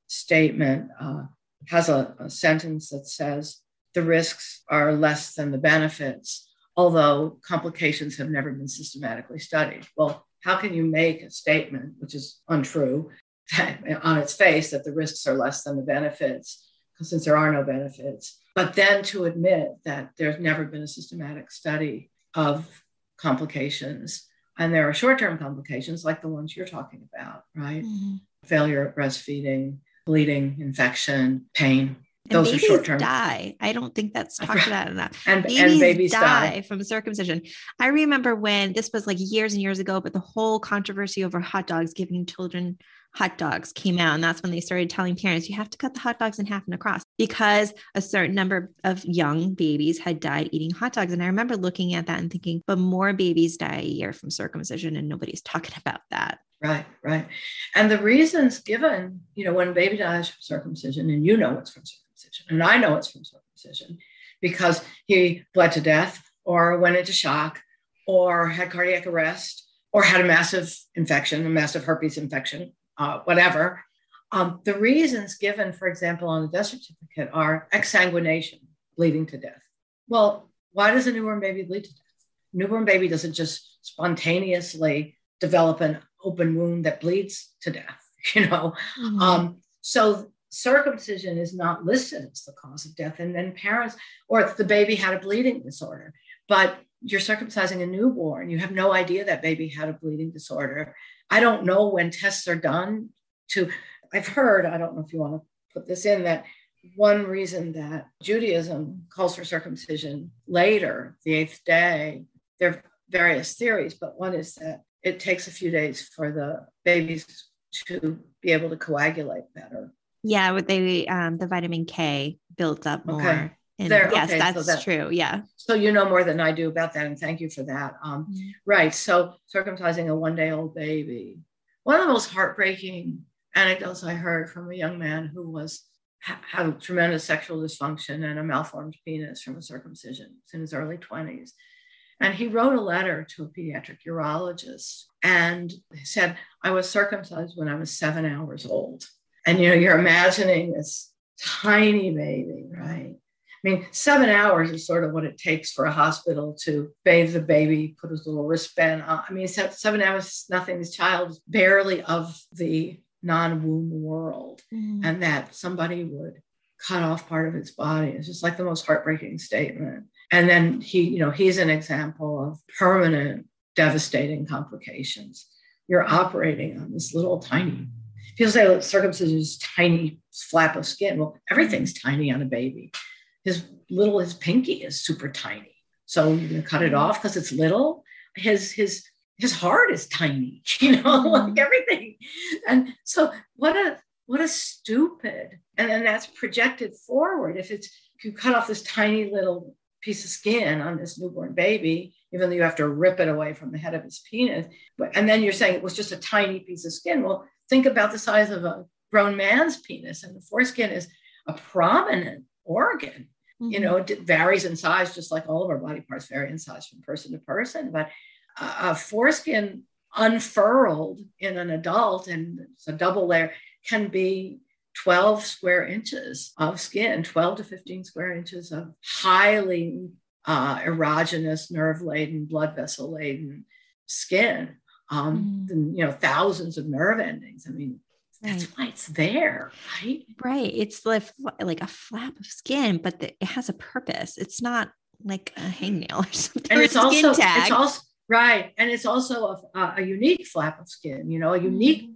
statement, uh, has a, a sentence that says the risks are less than the benefits, although complications have never been systematically studied. Well, how can you make a statement, which is untrue, on its face that the risks are less than the benefits, since there are no benefits? But then to admit that there's never been a systematic study of complications. And there are short term complications like the ones you're talking about, right? Mm-hmm. Failure at breastfeeding, bleeding, infection, pain. And Those babies are short term. Die. I don't think that's talked about enough. And babies, and babies die, die from circumcision. I remember when this was like years and years ago, but the whole controversy over hot dogs giving children hot dogs came out. And that's when they started telling parents, you have to cut the hot dogs in half and across because a certain number of young babies had died eating hot dogs. And I remember looking at that and thinking, but more babies die a year from circumcision and nobody's talking about that. Right, right. And the reasons given, you know, when a baby dies from circumcision, and you know it's from circumcision, and I know it's from circumcision because he bled to death or went into shock or had cardiac arrest or had a massive infection, a massive herpes infection, uh, whatever. Um, the reasons given, for example, on the death certificate are exsanguination, bleeding to death. Well, why does a newborn baby bleed to death? Newborn baby doesn't just spontaneously develop an open wound that bleeds to death, you know. Mm-hmm. Um, so circumcision is not listed as the cause of death. And then parents, or if the baby had a bleeding disorder, but you're circumcising a newborn, you have no idea that baby had a bleeding disorder. I don't know when tests are done to, I've heard, I don't know if you want to put this in, that one reason that Judaism calls for circumcision later, the eighth day, there are various theories, but one is that it takes a few days for the babies to be able to coagulate better. Yeah, with the um, the vitamin K builds up more. Okay. And there, yes, okay, that's, so that, true. Yeah. So you know more than I do about that, and thank you for that. Um, mm-hmm. Right. So circumcising a one day old baby. One of the most heartbreaking anecdotes I heard from a young man who was had a tremendous sexual dysfunction and a malformed penis from a circumcision in his early 20s. And he wrote a letter to a pediatric urologist and said, I was circumcised when I was seven hours old. And you know, you're imagining this tiny baby, right? I mean, seven hours is sort of what it takes for a hospital to bathe the baby, put his little wristband on. I mean, seven hours is nothing. This child is barely of the non womb world. Mm-hmm. And that somebody would cut off part of its body is just like the most heartbreaking statement. And then he, you know, he's an example of permanent, devastating complications. You're operating on this little tiny, people say look, circumcision is tiny flap of skin. Well, everything's tiny on a baby. His little, his pinky is super tiny. So you're gonna cut it off because it's little. His his his heart is tiny, you know, like mm-hmm. everything. And so what a what a stupid and then that's projected forward if it's if you cut off this tiny little piece of skin on this newborn baby, even though you have to rip it away from the head of his penis. And then you're saying it was just a tiny piece of skin. Well, think about the size of a grown man's penis, and the foreskin is a prominent organ. Mm-hmm. You know, it varies in size, just like all of our body parts vary in size from person to person. But a foreskin unfurled in an adult, and it's a double layer, can be 12 square inches of skin, 12 to 15 square inches of highly uh, erogenous, nerve laden, blood vessel laden skin. Um, mm. and, you know, thousands of nerve endings. I mean, that's right. why it's there, right? Right. It's like, like a flap of skin, but the, it has a purpose. It's not like a hangnail or something. And it's also, tag. it's also right, and it's also a, a, unique flap of skin. You know, a unique mm.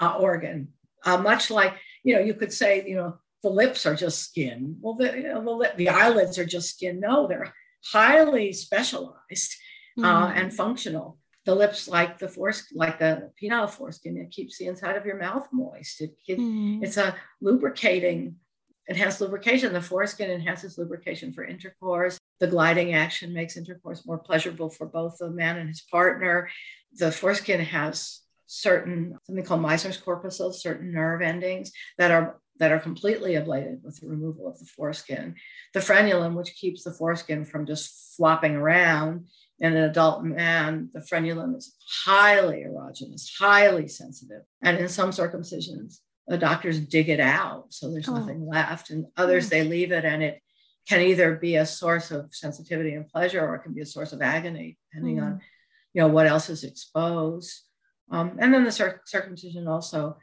uh, organ, uh, much like you know, you could say, you know, the lips are just skin. Well, the, you know, the, lip, the eyelids are just skin. No, they're highly specialized uh, mm. and functional. The lips, like the foreskin, like the penile foreskin, it keeps the inside of your mouth moist. It, it mm. It's a lubricating, enhanced lubrication. The foreskin enhances lubrication for intercourse. The gliding action makes intercourse more pleasurable for both the man and his partner. The foreskin has certain something called Meissner's corpuscles, certain nerve endings that are that are completely ablated with the removal of the foreskin. The frenulum, which keeps the foreskin from just flopping around in an adult man, the frenulum is highly erogenous, highly sensitive. And in some circumcisions, the doctors dig it out. So there's oh. nothing left. And others, they leave it and it can either be a source of sensitivity and pleasure or it can be a source of agony, depending mm. on you know what else is exposed. Um, and then the cir- circumcision also,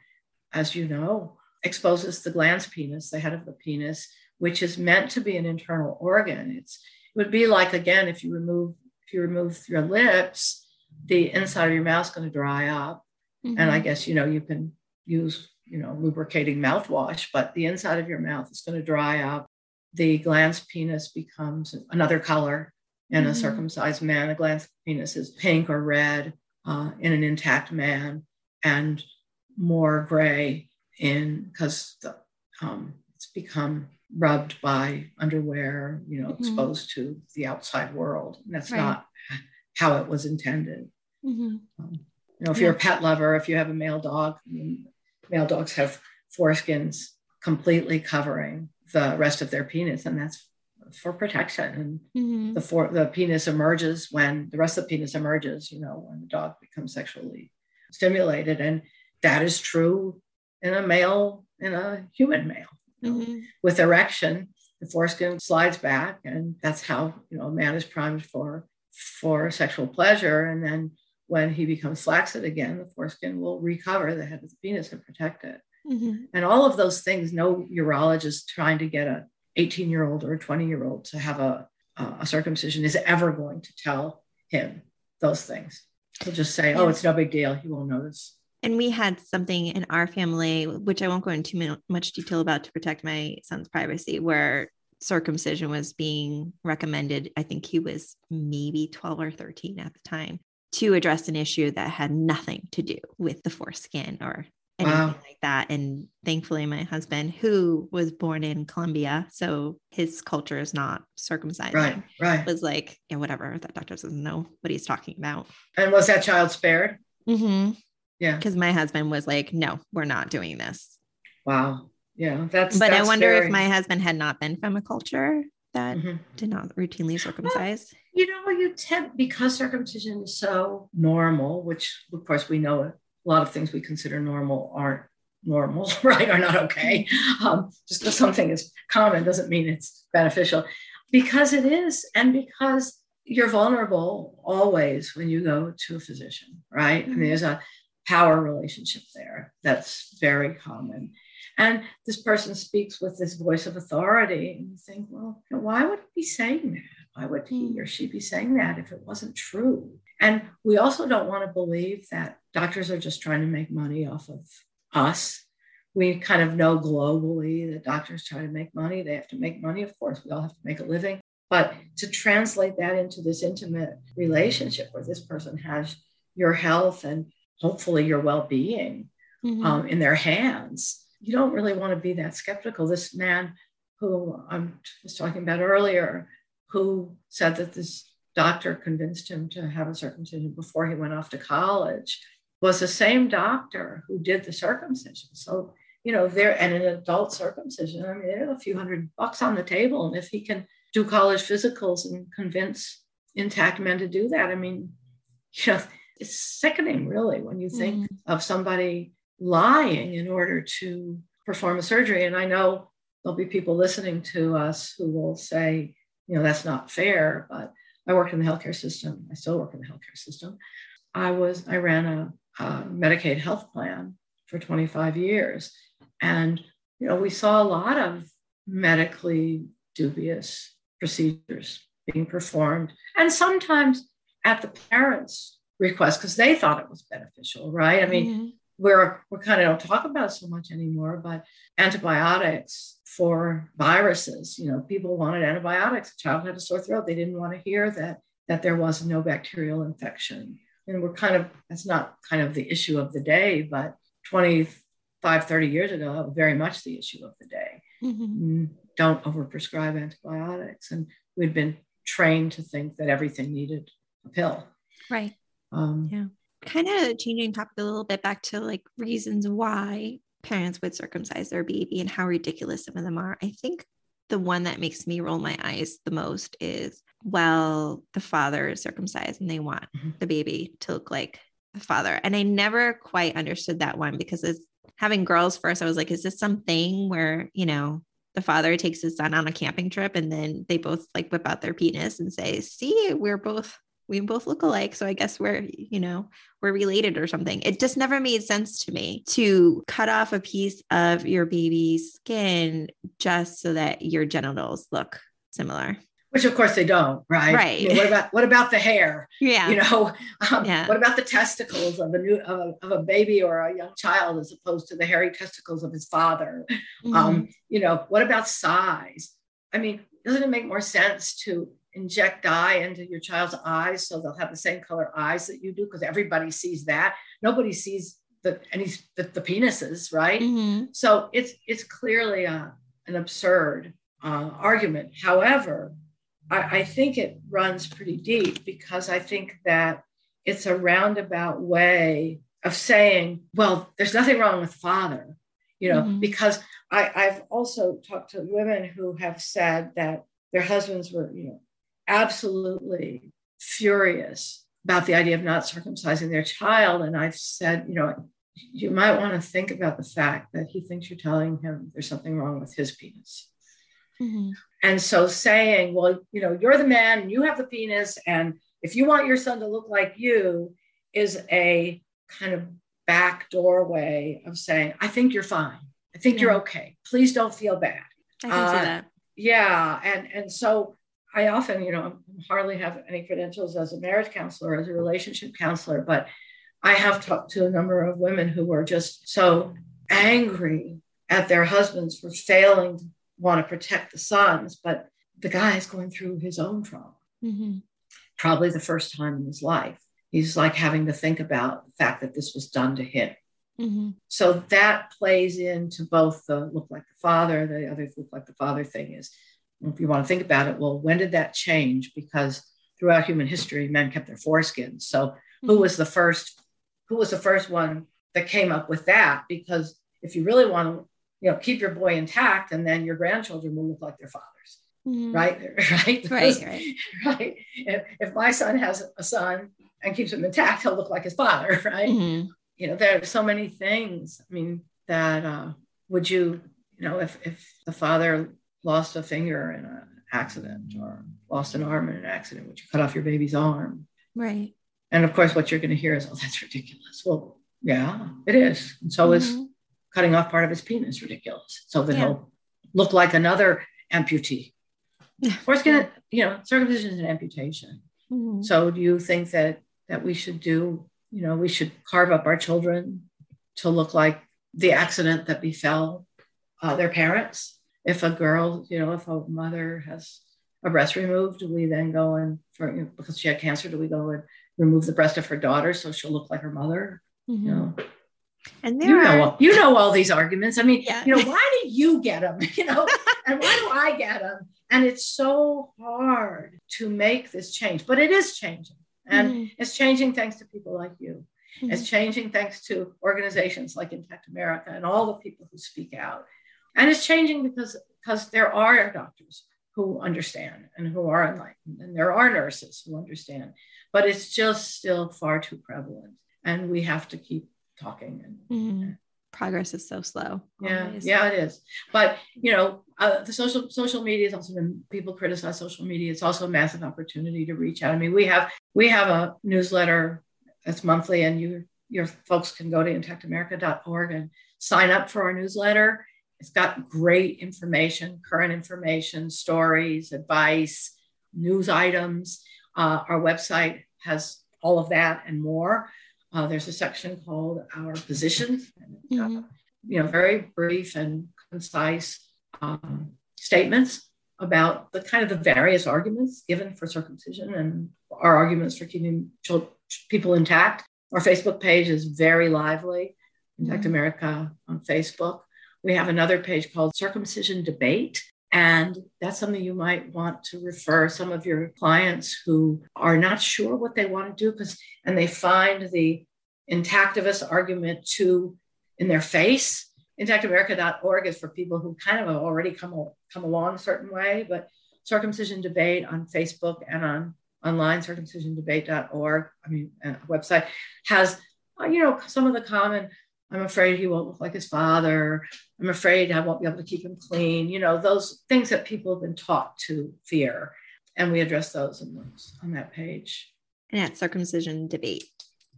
as you know, exposes the glans penis, the head of the penis, which is meant to be an internal organ. It's it would be like again if you remove if you remove your lips, the inside of your mouth is going to dry up, mm-hmm. and I mm-hmm. guess you know you can use you know lubricating mouthwash, but the inside of your mouth is going to dry up. The glans penis becomes another color in mm-hmm. a circumcised man. The glans penis is pink or red uh, in an intact man and more gray in because um, it's become rubbed by underwear, you know, mm-hmm. exposed to the outside world. And that's right. not how it was intended. Mm-hmm. Um, you know, if yeah. you're a pet lover, if you have a male dog, I mean, male dogs have foreskins completely covering the rest of their penis, and that's for protection. And mm-hmm. the for, the penis emerges when the rest of the penis emerges, you know, when the dog becomes sexually stimulated. And that is true in a male, in a human male. Mm-hmm. With erection, the foreskin slides back, and that's how you know a man is primed for for sexual pleasure. And then when he becomes flaccid again, the foreskin will recover the head of the penis and protect it. Mm-hmm. And all of those things, no urologist trying to get a 18 year old or a 20 year old to have a, a circumcision is ever going to tell him those things. He'll just say, oh, it's no big deal. He won't notice. And we had something in our family, which I won't go into much detail about to protect my son's privacy, where circumcision was being recommended. I think he was maybe 12 or 13 at the time to address an issue that had nothing to do with the foreskin or anything wow. like that. And thankfully, my husband, who was born in Colombia, so his culture is not circumcised, right? Right. Was like, yeah, whatever. That doctor doesn't know what he's talking about. And was that child spared? Mm-hmm. Yeah. Because my husband was like, no, we're not doing this. Wow. Yeah. That's. But that's I wonder very... if my husband had not been from a culture that mm-hmm. did not routinely circumcise. Well, you know, you tend because circumcision is so normal, which of course we know a lot of things we consider normal aren't normal, right? Are not okay. Um, just because something is common doesn't mean it's beneficial. Because it is, and because you're vulnerable always when you go to a physician, right? Mm-hmm. I mean, there's a power relationship there that's very common. And this person speaks with this voice of authority, and you think, well, why would he be saying that? Why would he mm. or she be saying that if it wasn't true? And we also don't want to believe that doctors are just trying to make money off of us. We kind of know globally that doctors try to make money. They have to make money, of course. We all have to make a living. But to translate that into this intimate relationship where this person has your health and hopefully your well being mm-hmm. um, in their hands, you don't really want to be that skeptical. This man who I was talking about earlier, who said that this doctor convinced him to have a circumcision before he went off to college was the same doctor who did the circumcision. So, you know, there and an adult circumcision, I mean, there's a few hundred bucks on the table. And if he can do college physicals and convince intact men to do that, I mean, you know, it's sickening really when you think mm. of somebody lying in order to perform a surgery. And I know there'll be people listening to us who will say, you know, that's not fair, but I worked in the healthcare system. I still work in the healthcare system. I was, I ran a, a Medicaid health plan for 25 years. And, you know, we saw a lot of medically dubious procedures being performed. And sometimes at the parents' request, because they thought it was beneficial, right? I mean, mm-hmm. we're, we kind of don't talk about so much anymore, but antibiotics for viruses, you know, people wanted antibiotics. A child had a sore throat. They didn't want to hear that, that there was no bacterial infection. And we're kind of, that's not kind of the issue of the day, but 25, 30 years ago, very much the issue of the day. Mm-hmm. Mm, don't overprescribe antibiotics. And we'd been trained to think that everything needed a pill. Right. Um, yeah. Kind of changing topic a little bit back to like reasons why parents would circumcise their baby and how ridiculous some of them are. I think the one that makes me roll my eyes the most is well, the father is circumcised and they want mm-hmm. the baby to look like the father. And I never quite understood that one because it's having girls first, I was like, is this something where, you know, the father takes his son on a camping trip and then they both like whip out their penis and say, see, we're both we both look alike so i guess we're you know we're related or something it just never made sense to me to cut off a piece of your baby's skin just so that your genitals look similar which of course they don't, right? Right. You know, what about what about the hair? Yeah. You know, um, yeah. what about the testicles of a new of a, of a, baby or a young child as opposed to the hairy testicles of his father? Mm-hmm. Um, you know, what about size? I mean, doesn't it make more sense to inject dye into your child's eyes so they'll have the same color eyes that you do? Because everybody sees that. Nobody sees the any the, the penises, right? Mm-hmm. So it's it's clearly a, an absurd uh, argument. However, I, I think it runs pretty deep because I think that it's a roundabout way of saying, well, there's nothing wrong with father, you know, mm-hmm. because I, I've also talked to women who have said that their husbands were, you know, absolutely furious about the idea of not circumcising their child. And I've said, you know, you might want to think about the fact that he thinks you're telling him there's something wrong with his penis. Mm-hmm. And so saying, well, you know, you're the man and you have the penis, and if you want your son to look like you, is a kind of back doorway of saying, I think you're fine. I think yeah. you're okay. Please don't feel bad. I can uh, see that. Yeah. And and so I often, you know, hardly have any credentials as a marriage counselor, as a relationship counselor, but I have talked to a number of women who were just so angry at their husbands for failing to want to protect the sons, but the guy is going through his own trauma. Mm-hmm. Probably the first time in his life. He's like having to think about the fact that this was done to him. Mm-hmm. So that plays into both the look like the father, the other look like the father thing is, if you want to think about it, well, when did that change? Because throughout human history, men kept their foreskins. So mm-hmm. who was the first? Who was the first one that came up with that? Because if you really want to you know, keep your boy intact and then your grandchildren will look like their fathers. Mm-hmm. Right. Right. Right. right. right. If, if my son has a son and keeps him intact, he'll look like his father. Right. Mm-hmm. You know, there are so many things. I mean, that uh, would you, you know, if, if the father lost a finger in an accident or lost an arm in an accident, would you cut off your baby's arm? Right. And of course, what you're going to hear is, oh, that's ridiculous. Well, yeah, it is. And so mm-hmm. is cutting off part of his penis ridiculous so that yeah. he'll look like another amputee. Or it's gonna, you know, circumcision is an amputation. Mm-hmm. So do you think that that we should do, you know, we should carve up our children to look like the accident that befell uh, their parents? If a girl, you know, if a mother has a breast removed, do we then go and for you know, because she had cancer, do we go and remove the breast of her daughter so she'll look like her mother? Mm-hmm. You know, and there you are, know, you know all these arguments. I mean, yeah. you know, why do you get them? You know, and why do I get them? And it's so hard to make this change, but it is changing, and mm it's changing thanks to people like you. mm It's changing thanks to organizations like Intact America and all the people who speak out. And it's changing because because there are doctors who understand and who are enlightened, and there are nurses who understand, but it's just still far too prevalent, and we have to keep talking and, mm-hmm. progress is so slow. Yeah, always. yeah, it is. But you know, uh, the social social media has also been people criticize social media. It's also a massive opportunity to reach out. I mean, we have we have a newsletter that's monthly, and you your folks can go to intactamerica.org and sign up for our newsletter. It's got great information, current information, stories, advice, news items. Uh, our website has all of that and more. Uh, there's a section called Our Positions, mm-hmm. you know, very brief and concise um, statements about the kind of the various arguments given for circumcision and our arguments for keeping children, people intact. Our Facebook page is very lively, Intact mm-hmm. America on Facebook. We have another page called Circumcision Debate. And that's something you might want to refer some of your clients who are not sure what they want to do because and they find the intactivist argument too in their face. Intactamerica.org is for people who kind of have already come, come along a certain way, but circumcision debate on Facebook and on online circumcisiondebate.org, I mean, website has, uh, you know, some of the common, I'm afraid he won't look like his father. I'm afraid I won't be able to keep him clean. You know, those things that people have been taught to fear. And we address those in those on that page. And at circumcision debate.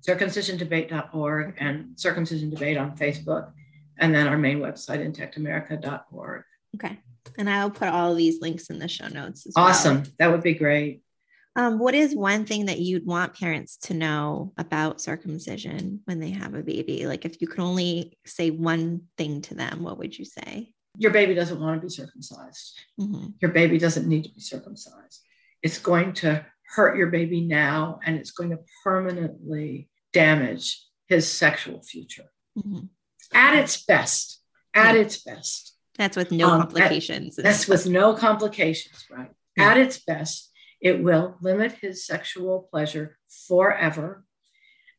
Circumcisiondebate.org and circumcision debate on Facebook. And then our main website, intactamerica.org. Okay. And I'll put all of these links in the show notes. awesome. Well. That would be great. Um, what is one thing that you'd want parents to know about circumcision when they have a baby? Like, if you could only say one thing to them, what would you say? Your baby doesn't want to be circumcised. Mm-hmm. Your baby doesn't need to be circumcised. It's going to hurt your baby now and it's going to permanently damage his sexual future. Mm-hmm. At its best, at yeah. its best. That's with no um, complications. At, that's with no complications, right? Yeah. At its best, it will limit his sexual pleasure forever.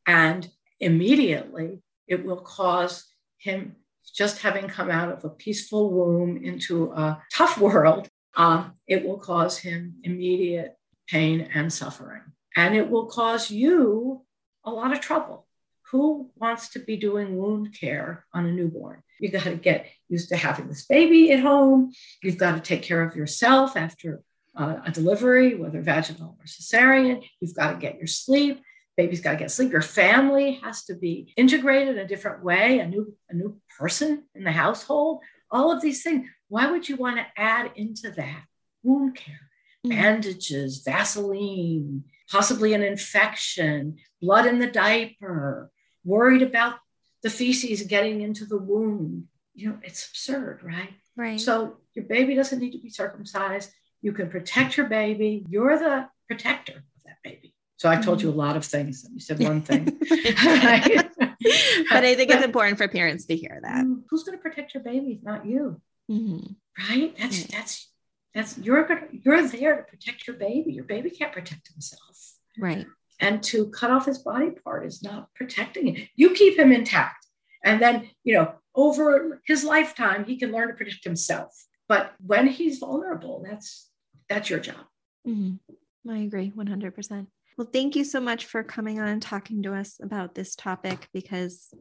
And immediately, it will cause him, just having come out of a peaceful womb into a tough world, uh, it will cause him immediate pain and suffering. And it will cause you a lot of trouble. Who wants to be doing wound care on a newborn? You got to get used to having this baby at home. You've got to take care of yourself after uh, a delivery, whether vaginal or cesarean. You've got to get your sleep. Baby's got to get sleep. Your family has to be integrated in a different way, a new, a new person in the household. All of these things. Why would you want to add into that wound care? Mm. Bandages, Vaseline, possibly an infection, blood in the diaper, worried about the feces getting into the wound. You know, it's absurd, right? Right. So your baby doesn't need to be circumcised. You can protect your baby. You're the protector of that baby. So I told you a mm-hmm. lot of things. You said one thing. but I think it's important for parents to hear that. Mm, who's going to protect your baby if not you? Mm-hmm. Right? That's that's that's you're gonna you're there to protect your baby. Your baby can't protect himself. Right. And to cut off his body part is not protecting it. You keep him intact. And then, you know, over his lifetime, he can learn to protect himself. But when he's vulnerable, that's that's your job. Mm-hmm. I agree 100%. Well, thank you so much for coming on and talking to us about this topic because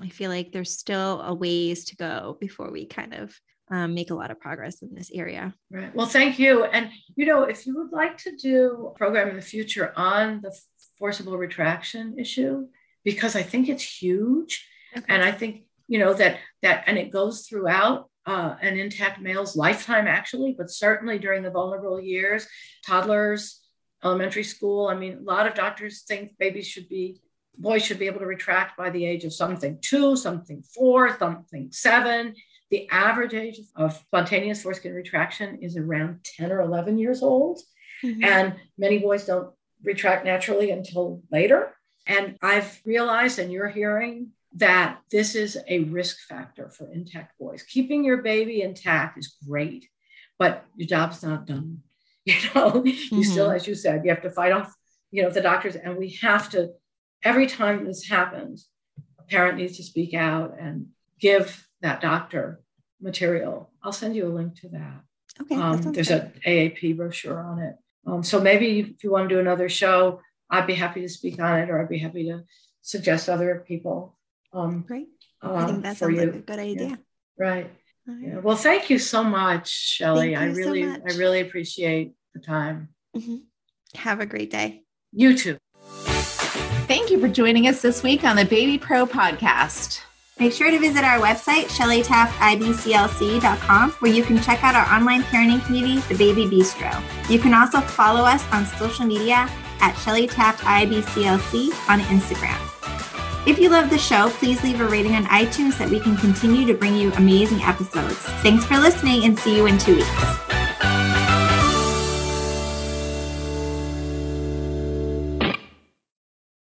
I feel like there's still a ways to go before we kind of um, make a lot of progress in this area. Right. Well, thank you. And, you know, if you would like to do a program in the future on the forcible retraction issue, because I think it's huge. Okay. And I think, you know, that, that, and it goes throughout uh, an intact male's lifetime, actually, but certainly during the vulnerable years, toddlers, elementary school. I mean, a lot of doctors think babies should be, boys should be able to retract by the age of something two, something four, something seven. The average age of spontaneous foreskin retraction is around 10 or 11 years old. Mm-hmm. And many boys don't retract naturally until later. And I've realized, and you're hearing that this is a risk factor for intact boys. Keeping your baby intact is great, but your job's not done. You know, mm-hmm. you still, as you said, you have to fight off, you know, the doctors, and we have to, every time this happens, a parent needs to speak out and give that doctor material. I'll send you a link to that. Okay. Um, that there's an AAP brochure on it. Um, so maybe if you want to do another show, I'd be happy to speak on it, or I'd be happy to suggest other people. Um, Great. Uh, I think that for sounds you. like a good idea. Yeah. Right. All right. Yeah. Well, thank you so much, Shelly. Thank I you so really, much. I really appreciate the time. Mhm. Have a great day. You too. Thank you for joining us this week on the Baby Pro podcast. Make sure to visit our website, shellytaftibclc.com, where you can check out our online parenting community, The Baby Bistro. You can also follow us on social media at Shelly Taft IBCLC on Instagram. If you love the show, please leave a rating on iTunes so that we can continue to bring you amazing episodes. Thanks for listening and see you in two weeks.